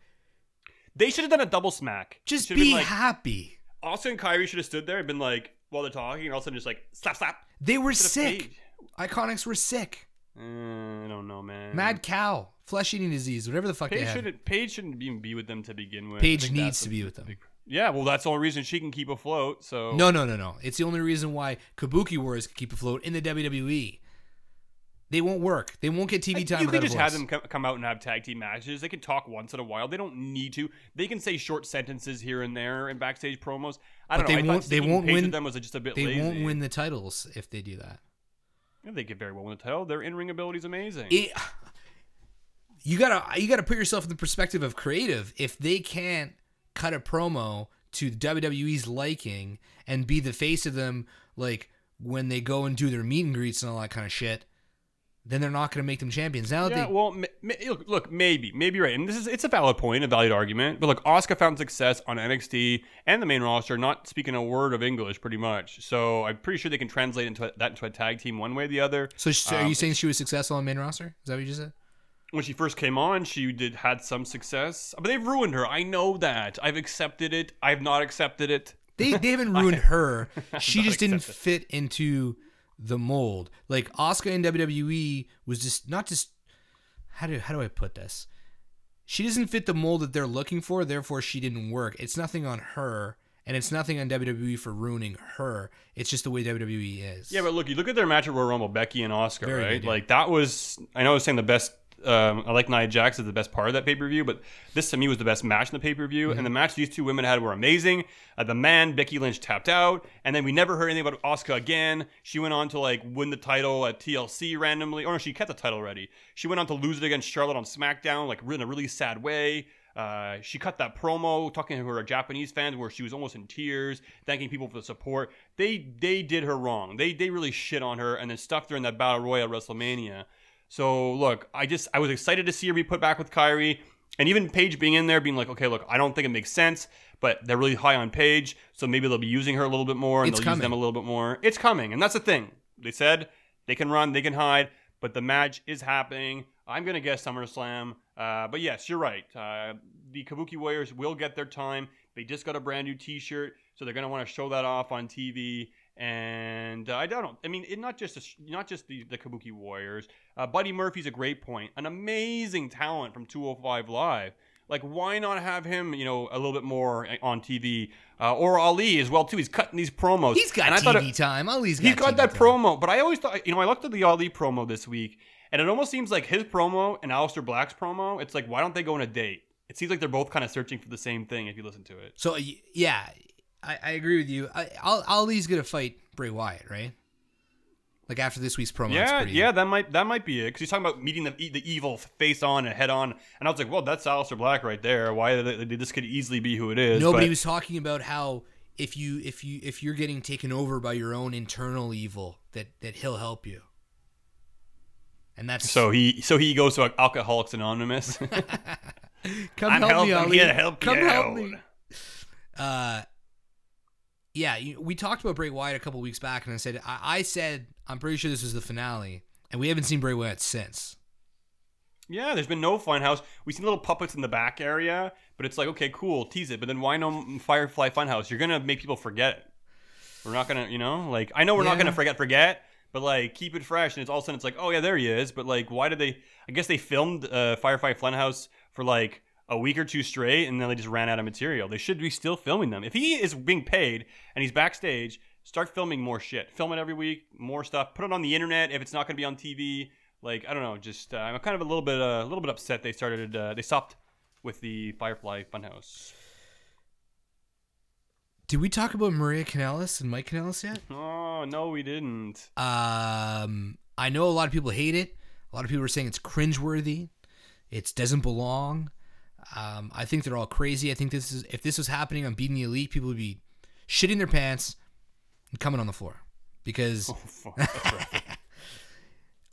They should have done a double smack. Just Should've be like, happy. Austin and Kairi should have stood there and been like, while they're talking, and all of a sudden just like slap slap. They were sick. Iconics were sick. Uh, I don't know, man. Mad cow, flesh eating disease, whatever the fuck they had. shouldn't. Paige shouldn't even be with them to begin with. I Paige think needs that's to be with them. big- Yeah, well, that's the only reason she can keep afloat. So No, no, no, no. It's the only reason why Kabuki Warriors can keep afloat in the WWE. They won't work. They won't get TV time. you can without a just have voice. them co- come out and have tag team matches. They can talk once in a while. They don't need to. They can say short sentences here and there in backstage promos. I don't But know. they I thought won't- they sticking won't Paige with win- them was just a bit They lazy. won't win the titles if they do that. Yeah, they could very well win the title. Their in ring ability is amazing. It, *sighs* you gotta you gotta put yourself in the perspective of creative. If they can't cut a promo to WWE's liking and be the face of them, like when they go and do their meet and greets and all that kind of shit, then they're not gonna make them champions. Now that Yeah, they well, ma- ma- look, look, maybe, maybe right, and this is it's a valid point, a valid argument. But look, Asuka found success on NXT and the main roster, not speaking a word of English, pretty much. So I'm pretty sure they can translate into that into a tag team one way or the other. so, so are Um, you saying she was successful on main roster? Is that what you just said? when she first came on, she did had some success, but they've ruined her. I know that. I've accepted it. I've not accepted it. They they haven't *laughs* ruined her. She just didn't it. fit into the mold. Like Asuka in WWE was just not just how do how do I put this? She doesn't fit the mold that they're looking for, therefore she didn't work. It's nothing on her, and it's nothing on WWE for ruining her. It's just the way WWE is. Yeah, but look, you look at their match at Royal Rumble, Becky and Asuka, Very right? good, yeah. Like that was, I know I was saying the best. Um, I like Nia Jax as the best part of that pay per view, but this to me was the best match in the pay per view. Mm-hmm. And the match these two women had were amazing. Uh, the man Becky Lynch tapped out, and then we never heard anything about Asuka again. She went on to like win the title at TLC randomly, or no, she kept the title already. She went on to lose it against Charlotte on SmackDown, like in a really sad way. Uh, she cut that promo talking to her Japanese fans where she was almost in tears, thanking people for the support. They they did her wrong. They they really shit on her and then stuffed her in that battle royal at WrestleMania. So look, I just I was excited to see her be put back with Kairi, and even Paige being in there, being like, okay, look, I don't think it makes sense, but they're really high on Paige, so maybe they'll be using her a little bit more and It's they'll coming. use them a little bit more. It's coming, and that's the thing. They said they can run, they can hide, but the match is happening. I'm gonna guess SummerSlam, uh, but yes, you're right. Uh, the Kabuki Warriors will get their time. They just got a brand new T-shirt, so they're gonna want to show that off on TV. And uh, I don't. Know. I mean, it not just a, not just the, the Kabuki Warriors. Uh, Buddy Murphy's a great point. An amazing talent from 205 Live. Like, why not have him, you know, a little bit more on TV, uh, or Ali as well too? He's cutting these promos. He's got And TV it- time. Ali's got He's got TV that time. promo, but I always thought, you know, I looked at the Ali promo this week, and it almost seems like his promo and Aleister Black's promo. It's like, why don't they go on a date? It seems like they're both kind of searching for the same thing if you listen to it. So yeah, I, I agree with you. I, Al- Ali's gonna fight Bray Wyatt, right? Like after this week's promo. yeah, pretty- yeah, that might that might be it because he's talking about meeting the the evil face on and head on, and I was like, well, that's Aleister Black right there. Why this could easily be who it is? Nobody but- was talking about how if you if you if you're getting taken over by your own internal evil, that that he'll help you. And that's So he so he goes to Alcoholics Anonymous. *laughs* come I'm help me, Ali. help come you help out. me. Uh, yeah, we talked about Bray Wyatt a couple weeks back, and I said I, I said I'm pretty sure this was the finale, and we haven't seen Bray Wyatt since. Yeah, there's been no Funhouse. We've seen little puppets in the back area, but it's like, okay, cool, tease it. But then why no Firefly Funhouse? You're gonna make people forget it. We're not gonna, you know, like I know we're not gonna forget, forget, but like keep it fresh. And it's all of a sudden it's like, oh yeah, there he is. But like, why did they? I guess they filmed uh, Firefly Funhouse for like a week or two straight, and then they just ran out of material. They should be still filming them. If he is being paid and he's backstage, start filming more shit. Film it every week, more stuff. Put it on the internet if it's not gonna be on TV. Like I don't know, just uh, I'm kind of a little bit uh, a little bit upset they started uh, they stopped with the Firefly Funhouse. Did we talk about Maria Kanellis and Mike Kanellis yet? Oh no, we didn't. Um, I know a lot of people hate it. A lot of people are saying it's cringeworthy. It doesn't belong. Um, I think they're all crazy. I think this is if this was happening on Being the Elite, people would be shitting their pants and coming on the floor because *laughs* Fuck,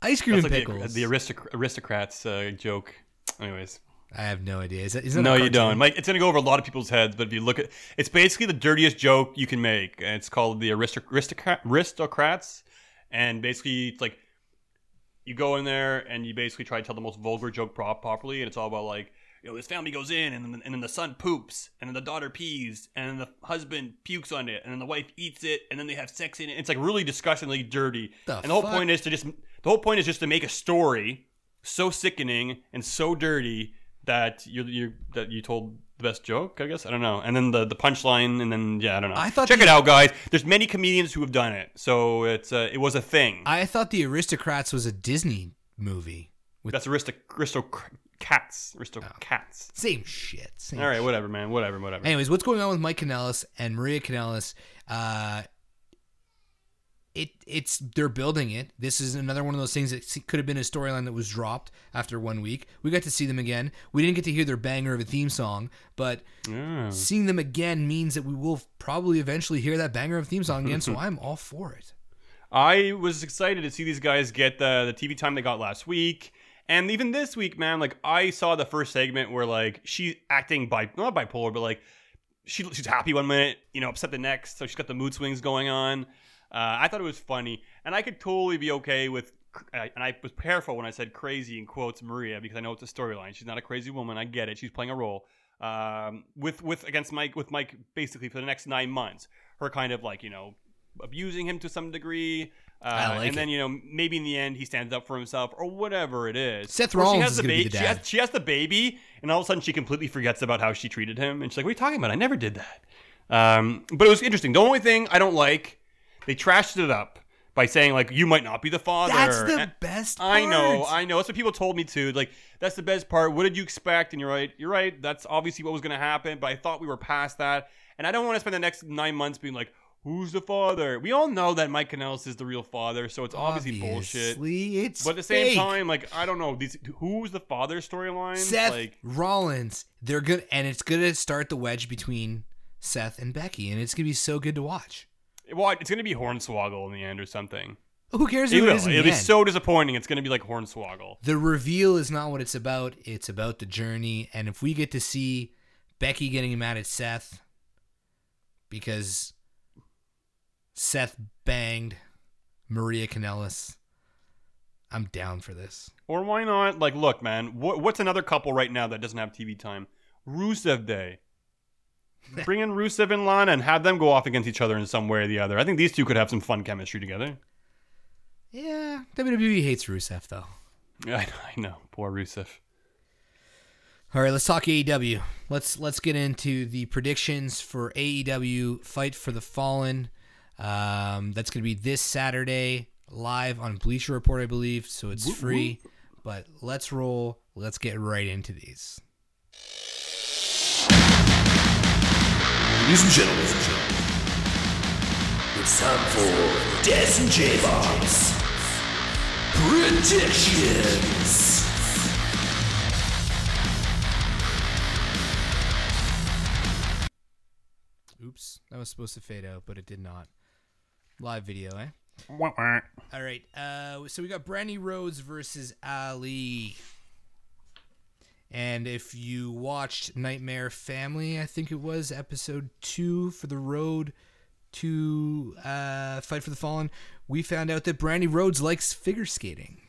ice cream That's and like pickles. the aristoc- aristocrats uh, joke. Anyways, I have no idea. Is that, is that no, you don't. Mike, it's gonna go over a lot of people's heads, but if you look at, it's basically the dirtiest joke you can make, and it's called the aristoc- aristocrat- aristocrats, and basically it's like you go in there and you basically try to tell the most vulgar joke prop properly, and it's all about like. You know, this family goes in, and then, and then the son poops, and then the daughter pees, and then the husband pukes on it, and then the wife eats it, and then they have sex in it. It's like really disgustingly dirty. The and the whole fuck? point is to just the whole point is just to make a story so sickening and so dirty that you you that you told the best joke. I guess I don't know. And then the the punchline, and then yeah, I don't know. I thought check the- it out, guys. There's many comedians who have done it, so it's uh, it was a thing. I thought the Aristocrats was a Disney movie. With That's aristo aristocrats, aristocrats. same shit. Same shit. All right, shit. whatever, man, whatever, whatever. Anyways, what's going on with Mike Kanellis and Maria Kanellis? Uh, it it's they're building it. This is another one of those things that se- could have been a storyline that was dropped after one week. We got to see them again. We didn't get to hear their banger of a theme song, but Yeah. seeing them again means that we will probably eventually hear that banger of a theme song again. so *laughs* I'm all for it. I was excited to see these guys get the the TV time they got last week. And even this week, man, like I saw the first segment where like she's acting bi not bipolar, but like she she's happy one minute, you know, upset the next. So she's got the mood swings going on. Uh, I thought it was funny, and I could totally be okay with I- and I was careful when I said crazy in quotes Maria because I know it's a storyline. She's not a crazy woman. I get it. She's playing a role. Um, with with against Mike with Mike basically for the next nine months. Her kind of like you know abusing him to some degree. Uh, like and then you know maybe in the end he stands up for himself or whatever it is. Seth Or she Rollins has is the ba- the She has, she has the baby, and all of a sudden she completely forgets about how she treated him, and she's like, "What are you talking about? I never did that." Um, but it was interesting. The only thing I don't like, they trashed it up by saying like, "You might not be the father." That's the And- best I know. I know. That's what people told me too. Like, that's the best part. What did you expect? And you're right. You're right. That's obviously what was going to happen. But I thought we were past that, and I don't want to spend the next nine months being like, "Who's the father?" We all know that Mike Kanellis is the real father, so it's obviously, bullshit. It's But at the same fake. time, like I don't know these who's the father storyline. Seth Like Rollins, they're good, and it's gonna start the wedge between Seth and Becky, and it's gonna be so good to watch. well, it's gonna be Hornswoggle in the end or something. Who cares It who it will. is It'll be end? so disappointing. It's gonna be like Hornswoggle. the reveal is not what it's about. It's about the journey, and if we get to see Becky getting mad at Seth because Seth banged Maria Kanellis, I'm down for this. Or why not? Like, look, man. What, what's another couple right now that doesn't have TV time? Rusev Day. *laughs* Bring in Rusev and Lana and have them go off against each other in some way or the other. I think these two could have some fun chemistry together. Yeah, WWE hates Rusev though. Yeah, *laughs* I know, I know. Poor Rusev. All right, let's talk AEW. Let's let's get into the predictions for AEW Fight for the Fallen. Um, that's going to be this Saturday live on Bleacher Report, I believe. So it's free. But let's roll. Let's get right into these. Ladies and gentlemen, it's time for Des and J-Bob's Predictions. Oops, that was supposed to fade out, but it did not. Live video, eh? All right. Uh, so we got Brandi Rhodes versus Ali. And if you watched Nightmare Family, I think it was episode two for the road to uh, Fight for the Fallen, we found out that Brandi Rhodes likes figure skating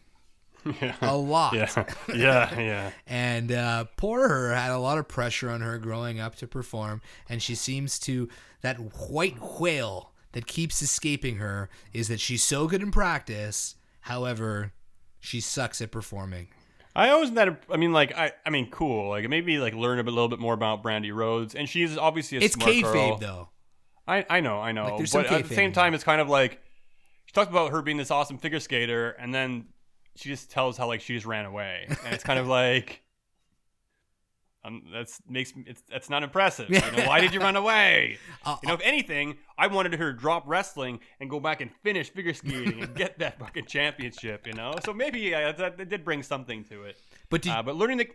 Yeah. a lot. Yeah. Yeah. Yeah. *laughs* And uh, poor her had a lot of pressure on her growing up to perform, and she seems to that white whale that keeps escaping her is that she's so good in practice. However, she sucks at performing. I always that I mean like I I mean cool like maybe like learn a bit, little bit more about Brandi Rhodes and she's obviously a It's smart kayfabe girl. though. I I know I know Like, but at the same time it's kind of like she talks about her being this awesome figure skater and then she just tells how like she just ran away and it's kind of *laughs* like um, that's makes me it's that's not impressive. You know, why did you *laughs* run away? Uh, you know, if anything, I wanted her to drop wrestling and go back and finish figure skating and get that fucking championship. You know, so maybe uh, that, that did bring something to it. But did, Uh, but learning the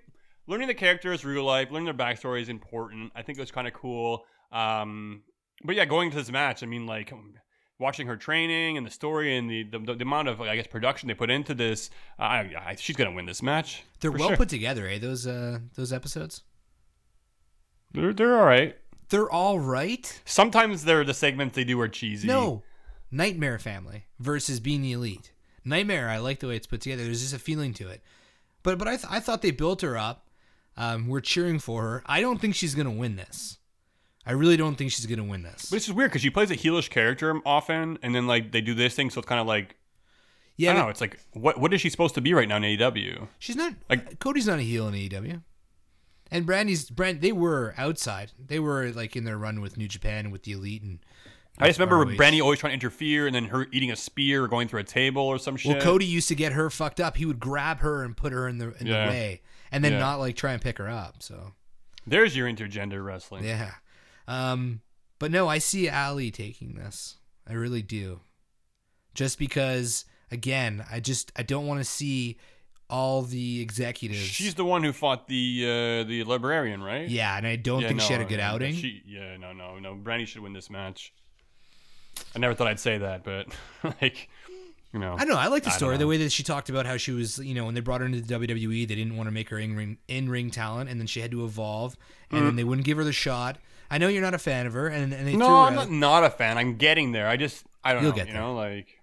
learning the characters real life, learning their backstory is important. I think it was kind of cool. Um, but yeah, going to this match, I mean, like watching her training and the story and the the, the amount of I guess production they put into this, uh, I, I, she's gonna win this match. they're well sure. put together, eh? Those uh, those episodes. They're they're all right. They're all right. Sometimes they're the segments they do are cheesy. No, Nightmare Family versus Being the Elite. Nightmare, I like the way it's put together. There's just a feeling to it. But but I th- I thought they built her up. Um, we're cheering for her. I don't think she's gonna win this. I really don't think she's gonna win this. But it's just weird because she plays a heelish character often, and then like they do this thing, so it's kind of like yeah, I don't know. It's like what what is she supposed to be right now in AEW? she's not. like- Cody's not a heel in AEW. And Brandi's Brand. They were outside. They were like in their run with New Japan and with the Elite and. I just remember ROH. Brandi always trying to interfere, and then her eating a spear or going through a table or some shit. Well, Cody used to get her fucked up. He would grab her and put her in the in Yeah. the way, and then Yeah. not like try and pick her up. So There's your intergender wrestling. Yeah. Um, but no, I see Ali taking this. I really do. Just because, again, I just I don't want to see all the executives. She's the one who fought the uh, the librarian, right? yeah, and I don't Yeah, think she had a good outing. She, yeah, no, no, no. Brandi should win this match. I never thought I'd say that, but *laughs* like, you know, I don't know. I like the story, the way that she talked about how she was, you know, when they brought her into the WWE, they didn't want to make her in ring in ring talent, and then she had to evolve, and then they wouldn't give her the shot. I know you're not a fan of her, and, and they no, threw her I'm out. not, not a fan. I'm getting there. I just, I don't You'll know. get you there. know, like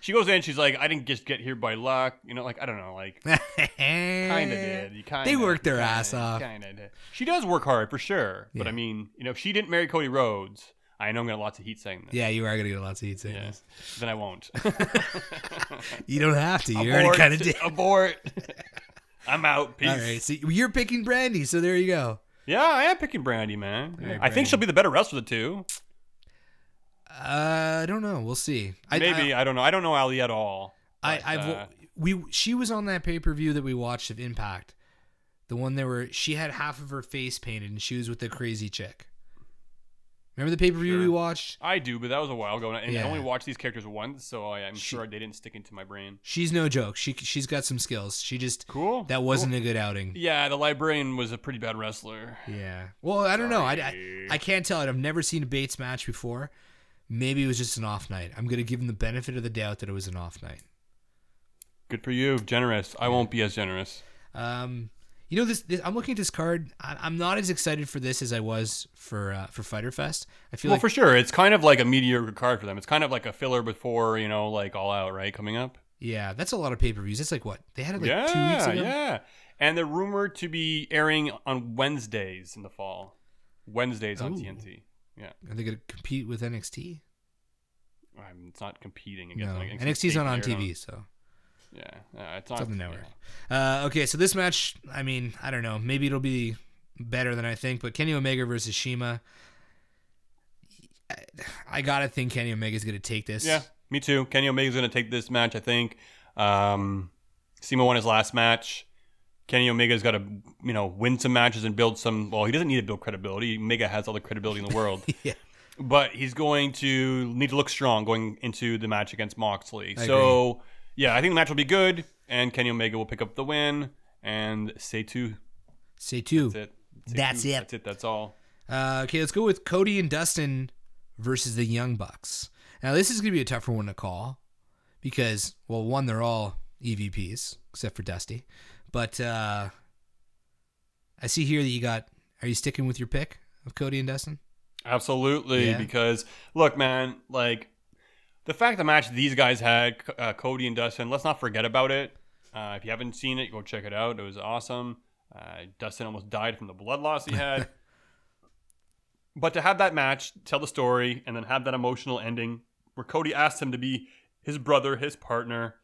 she goes in. She's like, I didn't just get here by luck. You know, like I don't know, like *laughs* kind of did. You kind of They worked their ass off. Kind of did. She does work hard for sure, but I mean, you know, if she didn't marry Cody Rhodes, I know I'm gonna have lots of heat saying this. Yeah, you are gonna get lots of heat saying Yeah. this. Then I won't. *laughs* *laughs* You don't have to. You already abort. kind of did. Abort. I'm out. Peace. All right, so you're picking Brandi, so there you go. Yeah, I am picking Brandi, man. I think she'll be the better wrestler of the two. Uh, I don't know. We'll see. I, Maybe I, don't know. I don't know Ali at all. I, I've uh, we she was on that pay per view that we watched of Impact, the one that where she had half of her face painted and she was with the crazy chick. Remember the pay per view we watched? I do, but that was a while ago, and Yeah. I only watched these characters once, so I, I'm sure they didn't stick into my brain. She's no joke. She she's got some skills. She just Cool. that wasn't a good outing. Yeah, the librarian was a pretty bad wrestler. Yeah. Well, I don't know. I, I I can't tell it. I've never seen a Bates match before. Maybe it was just an off night. I'm gonna give him the benefit of the doubt that it was an off night. Good for you, generous. I won't be as generous. Um, you know this, this. I'm looking at this card. I, I'm not as excited for this as I was for uh, for Fyter Fest. I feel Well, like for sure, it's kind of like a mediocre card for them. It's kind of like a filler before you know, like All Out, right? Coming up. yeah, that's a lot of pay per views. It's like what they had it like yeah, two weeks ago. yeah. And they're rumored to be airing on Wednesdays in the fall. Wednesdays on Ooh. TNT. Yeah, Are they gonna compete with NXT? um, it's not competing against No, like, NXT's not on TV, so Yeah, yeah, it's on it's on the network. yeah. Uh, okay, so this match, I mean, I don't know. Maybe it'll be better than I think, but Kenny Omega versus CIMA. I, I gotta think Kenny Omega's gonna take this. Yeah, me too. Kenny Omega's going to take this match, I think. Um, CIMA won his last match. Kenny Omega's got to, you know, win some matches and build some. Well, he doesn't need to build credibility. Omega has all the credibility in the world. *laughs* yeah. but he's going to need to look strong going into the match against Moxley. I so, yeah, I think the match will be good, and Kenny Omega will pick up the win. And say two. Say two. That's it. Say That's two. it. That's it. That's all. Uh, okay, let's go with Cody and Dustin versus the Young Bucks. Now, this is going to be a tougher one to call because, well, one, they're all EVPs except for Dusty. But uh, I see here that you got. Are you sticking with your pick of Cody and Dustin? Absolutely, Yeah. because look, man, like the fact the match these guys had, uh, Cody and Dustin. Let's not forget about it. Uh, if you haven't seen it, go check it out. It was awesome. Uh, Dustin almost died from the blood loss he had. *laughs* but to have that match, tell the story, and then have that emotional ending where Cody asked him to be his brother, his partner,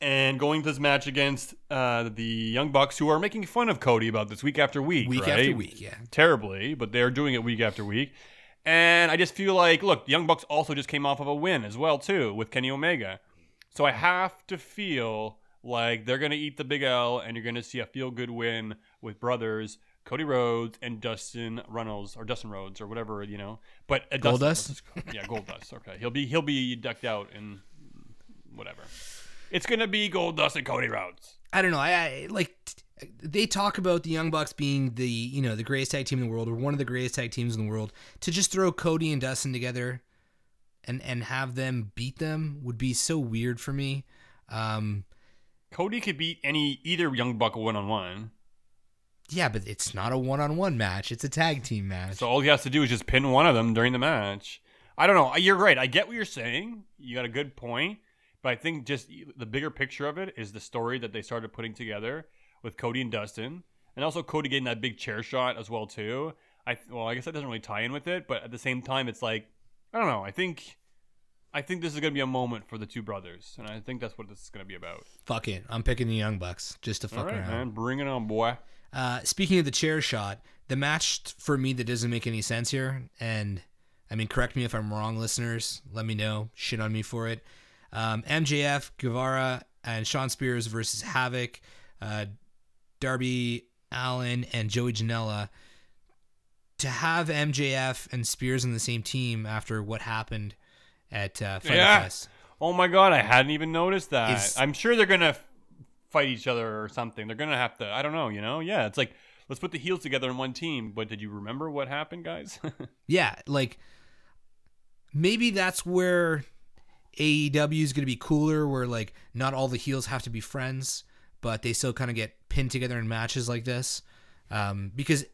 and going to this match against uh, the Young Bucks, who are making fun of Cody about this week after week, Week right? after week, yeah. terribly, but they're doing it week after week. And I just feel like, look, the Young Bucks also just came off of a win as well too with Kenny Omega. So I have to feel like they're gonna eat the big L, and you're gonna see a feel good win with brothers Cody Rhodes and Dustin Runnels or Dustin Rhodes or whatever you know. But uh, Dustin- Goldust? let's just go- yeah, Goldust. Okay, he'll be he'll be ducked out and whatever. It's gonna be Goldust and Cody Rhodes. I don't know. I, I like t- they talk about the Young Bucks being the you know the greatest tag team in the world or one of the greatest tag teams in the world. To just throw Cody and Dustin together and and have them beat them would be so weird for me. Um, Cody could beat any either Young Buck one on one. yeah, but it's not a one-on-one match. It's a tag team match. So all he has to do is just pin one of them during the match. I don't know. You're right. I get what you're saying. You got a good point. But I think just the bigger picture of it is the story that they started putting together with Cody and Dustin, and also Cody getting that big chair shot as well too. I well, I guess that doesn't really tie in with it, but at the same time, it's like I don't know. I think I think this is gonna be a moment for the two brothers, and I think that's what this is gonna be about. fuck it. I'm picking the Young Bucks just to All fuck right, around. man, bring it on, boy. Uh, speaking of the chair shot, the match for me that doesn't make any sense here, and I mean, correct me if I'm wrong, listeners. Let me know. Shit on me for it. Um, MJF, Guevara, and Shawn Spears versus Havoc, uh, Darby Allin, and Joey Janela. To have MJF and Spears on the same team after what happened at uh, Fight Yeah. Fest. Oh my god, I hadn't even noticed that. Is- I'm sure they're gonna fight each other or something. They're gonna have to. I don't know. You know? Yeah. It's like let's put the heels together in one team. But did you remember what happened, guys? *laughs* Yeah, like maybe that's where AEW is going to be cooler, where like not all the heels have to be friends, but they still kind of get pinned together in matches like this. Um, because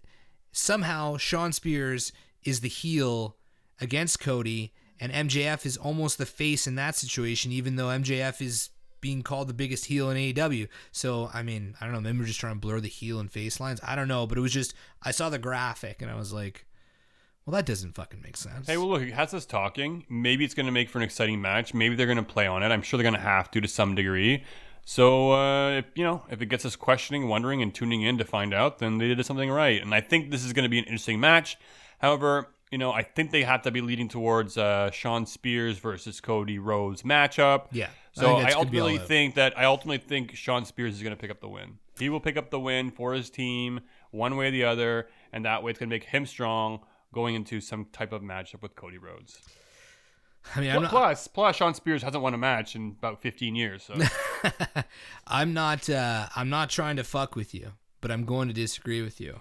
somehow Shawn Spears is the heel against Cody, and MJF is almost the face in that situation, even though MJF is being called the biggest heel in AEW. So I mean, I don't know. Maybe we're just trying to blur the heel and face lines. I don't know, but it was just I saw the graphic and I was like, well, that doesn't fucking make sense. Hey, well, look, it has us talking. Maybe it's going to make for an exciting match. Maybe they're going to play on it. I'm sure they're going to have to to some degree. So, uh, if, you know, if it gets us questioning, wondering, and tuning in to find out, then they did something right. And I think this is going to be an interesting match. However, you know, I think they have to be leading towards uh, Shawn Spears versus Cody Rhodes matchup. Yeah. So I, be ultimately think that I ultimately think Shawn Spears is going to pick up the win. He will pick up the win for his team, one way or the other, and that way it's going to make him strong going into some type of matchup with Cody Rhodes. I mean, I'm not, plus, plus Shawn Spears hasn't won a match in about 15 years. So *laughs* I'm not uh, I'm not trying to fuck with you, but I'm going to disagree with you.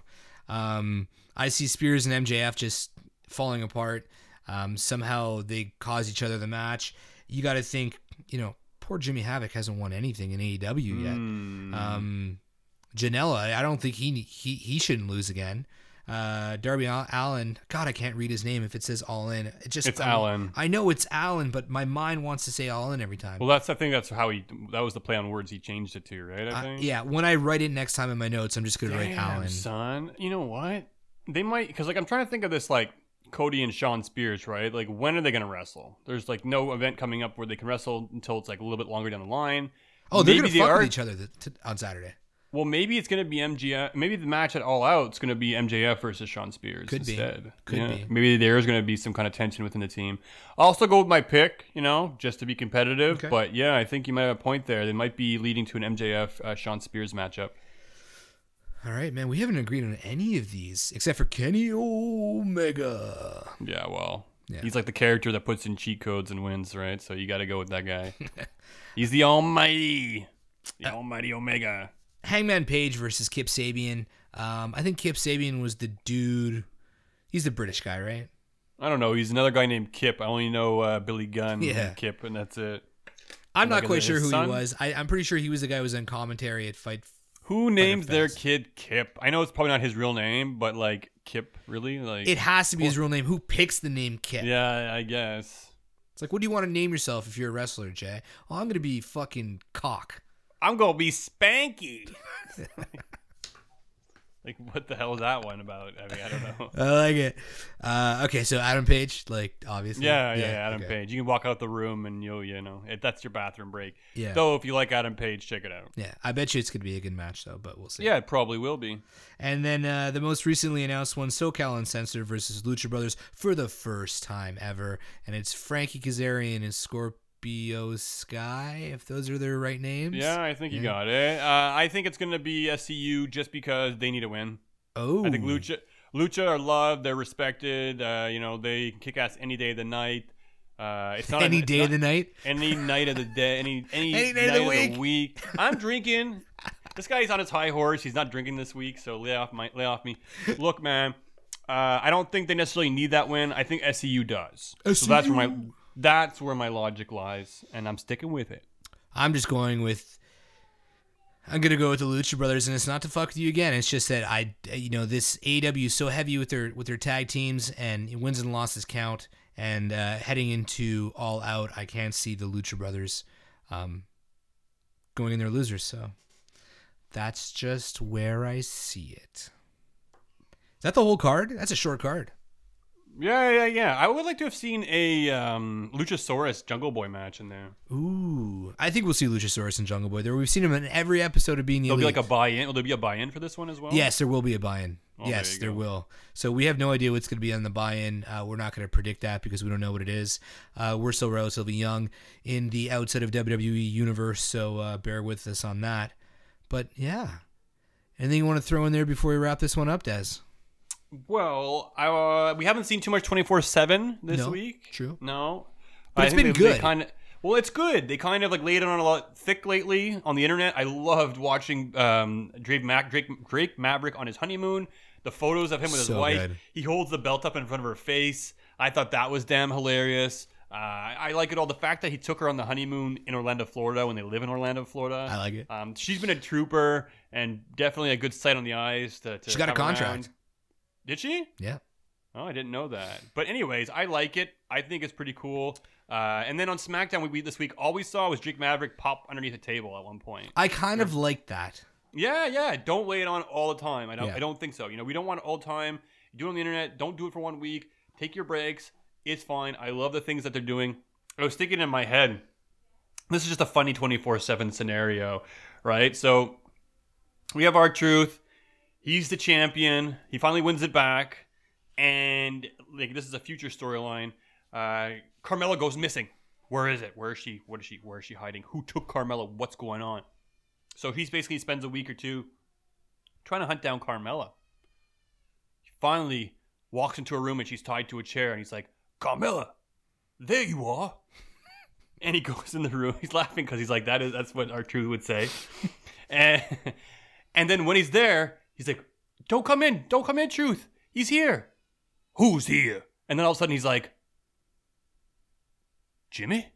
Um, I see Spears and MJF just falling apart. Um, somehow they cause each other the match. You got to think, you know, poor Jimmy Havoc hasn't won anything in AEW yet. Hmm. Um, Janela, I don't think he he he shouldn't lose again. Uh, Darby Allin, God, I can't read his name if it says All In. It just It's I'm- Allin. I know it's Allin, but my mind wants to say All In every time. well, that's I think that's how he that was the play on words he changed it to, right? I Uh, think. yeah, when I write it next time in my notes, I'm just gonna write Damn, Allin. son. You know what? They might because like I'm trying to think of this like Cody and Shawn Spears, right? Like when are they gonna wrestle? There's like no event coming up where they can wrestle until it's like a little bit longer down the line. Oh, they're Maybe gonna they fuck are- with each other th- on Saturday. Well, maybe it's gonna be MJF. Maybe the match at All Out is gonna be MJF versus Shawn Spears Could be. instead. Could Yeah. be. Maybe there is gonna be some kind of tension within the team. I'll also go with my pick, you know, just to be competitive. Okay. But yeah, I think you might have a point there. They might be leading to an MJF uh, Shawn Spears matchup. All right, man. We haven't agreed on any of these except for Kenny Omega. Yeah, well, Yeah. he's like the character that puts in cheat codes and wins, right? So you got to go with that guy. *laughs* he's the Almighty, the Uh, Almighty Omega. Hangman Page versus Kip Sabian. Um, I think Kip Sabian was the dude. He's the British guy, right? I don't know. He's another guy named Kip. I only know uh, Billy Gunn Yeah. and Kip, and that's it. I'm not quite sure who son? he was. I, I'm pretty sure he was the guy who was on commentary at Fight. Who names their kid Kip? I know it's probably not his real name, but like Kip, really? Like It has to be his real name. Who picks the name Kip? Yeah, I guess. It's like, what do you want to name yourself if you're a wrestler, Jay? Oh, I'm gonna be fucking cock. I'm gonna be Spanky. *laughs* like, what the hell is that one about? I mean, I don't know. I like it. Uh, okay, so Adam Page, like obviously. Yeah, yeah, Adam okay. Page. You can walk out the room and you'll, you know, if that's your bathroom break. Yeah. Though, if you like Adam Page, check it out. Yeah, I bet you it's gonna be a good match though, but we'll see. Yeah, it probably will be. And then uh, the most recently announced one, SoCal Uncensored versus Lucha Brothers for the first time ever, and it's Frankie Kazarian and Scorpio Sky, if those are their right names. Yeah, I think you got it. Uh, I think it's gonna be SCU just because they need a win. Oh, I think Lucha Lucha are loved, they're respected. Uh, you know, they can kick ass any day of the night. Uh, it's not any it's day not- of the night. any night of the day, any *laughs* any, Any day night of the week. I'm *laughs* drinking. This guy's on his high horse. He's not drinking this week, so lay off my lay off me. Look, man, uh, I don't think they necessarily need that win. I think SCU does. So that's where my that's where my logic lies, and I'm sticking with it. I'm just going with. I'm gonna go with the Lucha Brothers, and it's not to fuck with you again. It's just that I, you know, this AEW is so heavy with their with their tag teams, and wins and losses count. And uh, heading into All Out, I can't see the Lucha Brothers um, going in their losers. So that's just where I see it. Is that the whole card? That's a short card. Yeah, yeah, yeah. I would like to have seen a um, Luchasaurus Jungle Boy match in there. Ooh, I think we'll see Luchasaurus and Jungle Boy there. We've seen him in every episode of Being the There'll be like a buy-in. Will there be a buy-in for this one as well? Yes, there will be a buy-in. Oh, yes, there there will. So we have no idea what's going to be on the buy-in. Uh, we're not going to predict that because we don't know what it is. Uh, we're still relatively young in the outside of WWE universe, so uh, bear with us on that. But yeah, anything you want to throw in there before we wrap this one up, Des? Well, I, uh, we haven't seen too much twenty four seven this No, week. true. No, But it's been good. Kind of. Well, it's good. They kind of like laid it on a lot thick lately on the internet. I loved watching um, Drake, Mac, Drake, Drake Maverick on his honeymoon. The photos of him with his So wife. good. He holds the belt up in front of her face. I thought that was damn hilarious. Uh, I I like it all. The fact that he took her on the honeymoon in Orlando, Florida, when they live in Orlando, Florida. I like it. Um, she's been a trooper and definitely a good sight on the eyes. To, to She got a contract. around. Did she? Yeah, Oh, I didn't know that. But anyways, I like it. I think it's pretty cool. Uh, and then on SmackDown we, we this week, all we saw was Jake Maverick pop underneath a table at one point. I kind of like that. Yeah, yeah. Don't lay it on all the time. I don't. Yeah. I don't think so. You know, we don't want it all the time. You do it on the internet. Don't do it for one week. Take your breaks. It's fine. I love the things that they're doing. I was thinking in my head, this is just a funny twenty four seven scenario, right? So we have R-Truth. He's the champion. He finally wins it back, and like this is a future storyline. Uh, Carmella goes missing. Where is it? Where is she? What is she? Where is she hiding? Who took Carmella? What's going on? So he's basically spends a week or two trying to hunt down Carmella. He finally walks into a room and she's tied to a chair and he's like, Carmella, there you are. *laughs* and he goes in the room. *laughs* He's laughing because he's like, that is that's what R-Truth would say. *laughs* and and then when he's there, he's like, Don't come in, don't come in, truth. He's here. Who's here? And then all of a sudden he's like, Jimmy?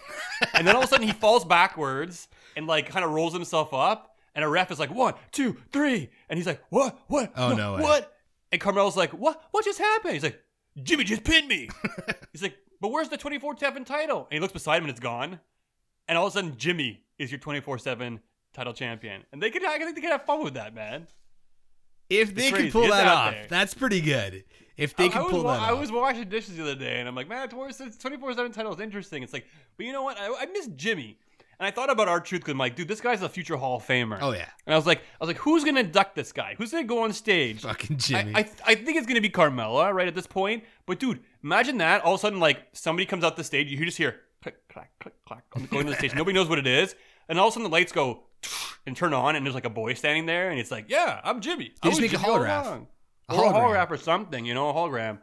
*laughs* and then all of a sudden he falls backwards and like kind of rolls himself up. And a ref is like, one, two, three. And he's like, what? What? Oh, no way. What? And Carmella's like, what? What just happened? He's like, Jimmy just pinned me. *laughs* he's like, but where's the 24 7 title? And he looks beside him and it's gone. And all of a sudden, Jimmy is your 24 7 title champion. And they could, I think they could have fun with that, man. If they could pull Get that off, there. that's pretty good. If they I, could I pull wa- that I was washing dishes the other day, and I'm like, man, 24 7 title is interesting. It's like, but you know what? I, I miss Jimmy. And I thought about R-Truth because I'm like, dude, this guy's a future Hall of Famer. Oh, yeah. And I was like, I was like, who's gonna induct this guy? Who's gonna go on stage? Fucking I, Jimmy. I, I think it's gonna be Carmella right at this point. But dude, imagine that. All of a sudden, like somebody comes out the stage, you just hear click, clack, click, clack, on- going to the stage. *laughs* Nobody knows what it is, and all of a sudden the lights go *sniffs* and turn on, and there's like a boy standing there, and it's like, yeah, I'm Jimmy. They I just was make a Jimmy holograph. along." A or a hologram. holograph or something, you know, a hologram.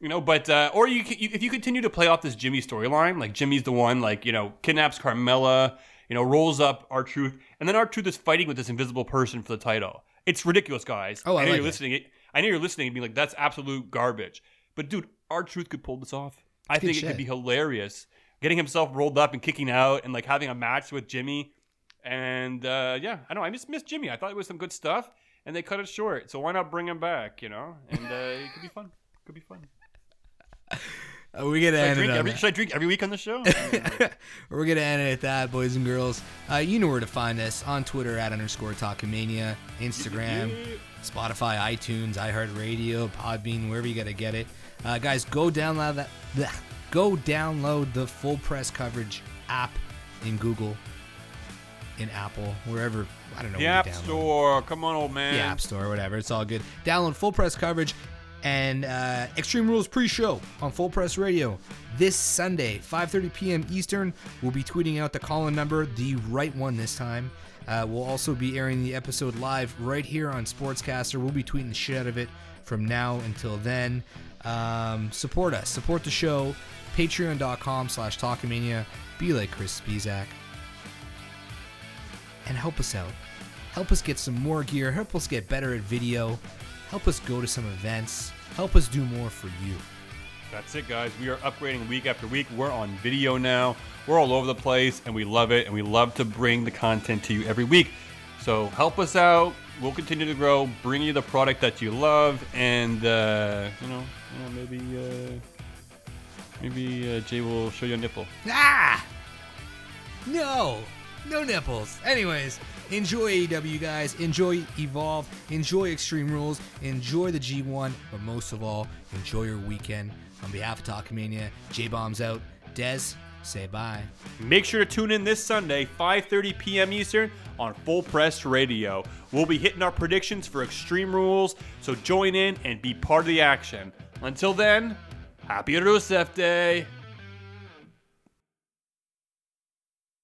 You know, but uh, or you, you if you continue to play off this Jimmy storyline, like Jimmy's the one, like you know, kidnaps Carmella, you know, rolls up R-Truth, and then R-Truth is fighting with this invisible person for the title. It's ridiculous, guys. Oh, I know like you're it. listening. I know you're listening and being like, "That's absolute garbage." But dude, R-Truth could pull this off. I good think it shit. could be hilarious. Getting himself rolled up and kicking out, and like having a match with Jimmy, and uh, yeah, I know I just miss Jimmy. I thought it was some good stuff, and they cut it short. So why not bring him back? You know, and uh, it could be fun. It Could be fun. *laughs* Uh, we're gonna Should I, end it drink on every, that. should I drink every week on the show? *laughs* We're gonna end it at that, boys and girls. Uh, you know where to find us on Twitter at underscore Talkamania, Instagram, Spotify, iTunes, iHeartRadio, Podbean, wherever you gotta get it. Uh, guys, go download that. bleh, Go download the full press coverage app in Google, in Apple, wherever. I don't know. the App it. Store. Come on, old man. the App Store, whatever. It's all good. Download Full Press coverage and uh, Extreme Rules pre-show on Full Press Radio this Sunday, 5:30 p.m. Eastern. We'll be tweeting out the call-in number, the right one this time. Uh, we'll also be airing the episode live right here on Sportscaster. We'll be tweeting the shit out of it from now until then. Um, support us. Support the show. Patreon.com slash Talkamania. Be like Chris Spizak and help us out. Help us get some more gear. Help us get better at video. Help us go to some events. Help us do more for you. That's it, guys. We are upgrading week after week. We're on video now. We're all over the place, and we love it. And we love to bring the content to you every week. So help us out. We'll continue to grow, bring you the product that you love, and uh, you know, you know, maybe uh, maybe uh, Jay will show you a nipple. Ah! No! No nipples. Anyways, enjoy AEW, guys. Enjoy Evolve. Enjoy Extreme Rules. Enjoy the G1. But most of all, enjoy your weekend. On behalf of Talkamania, J Bomb's out. Dez, say bye. Make sure to tune in this Sunday, 5:30 p.m. Eastern, on Full Press Radio. We'll be hitting our predictions for Extreme Rules, so join in and be part of the action. Until then, happy Rusev Day.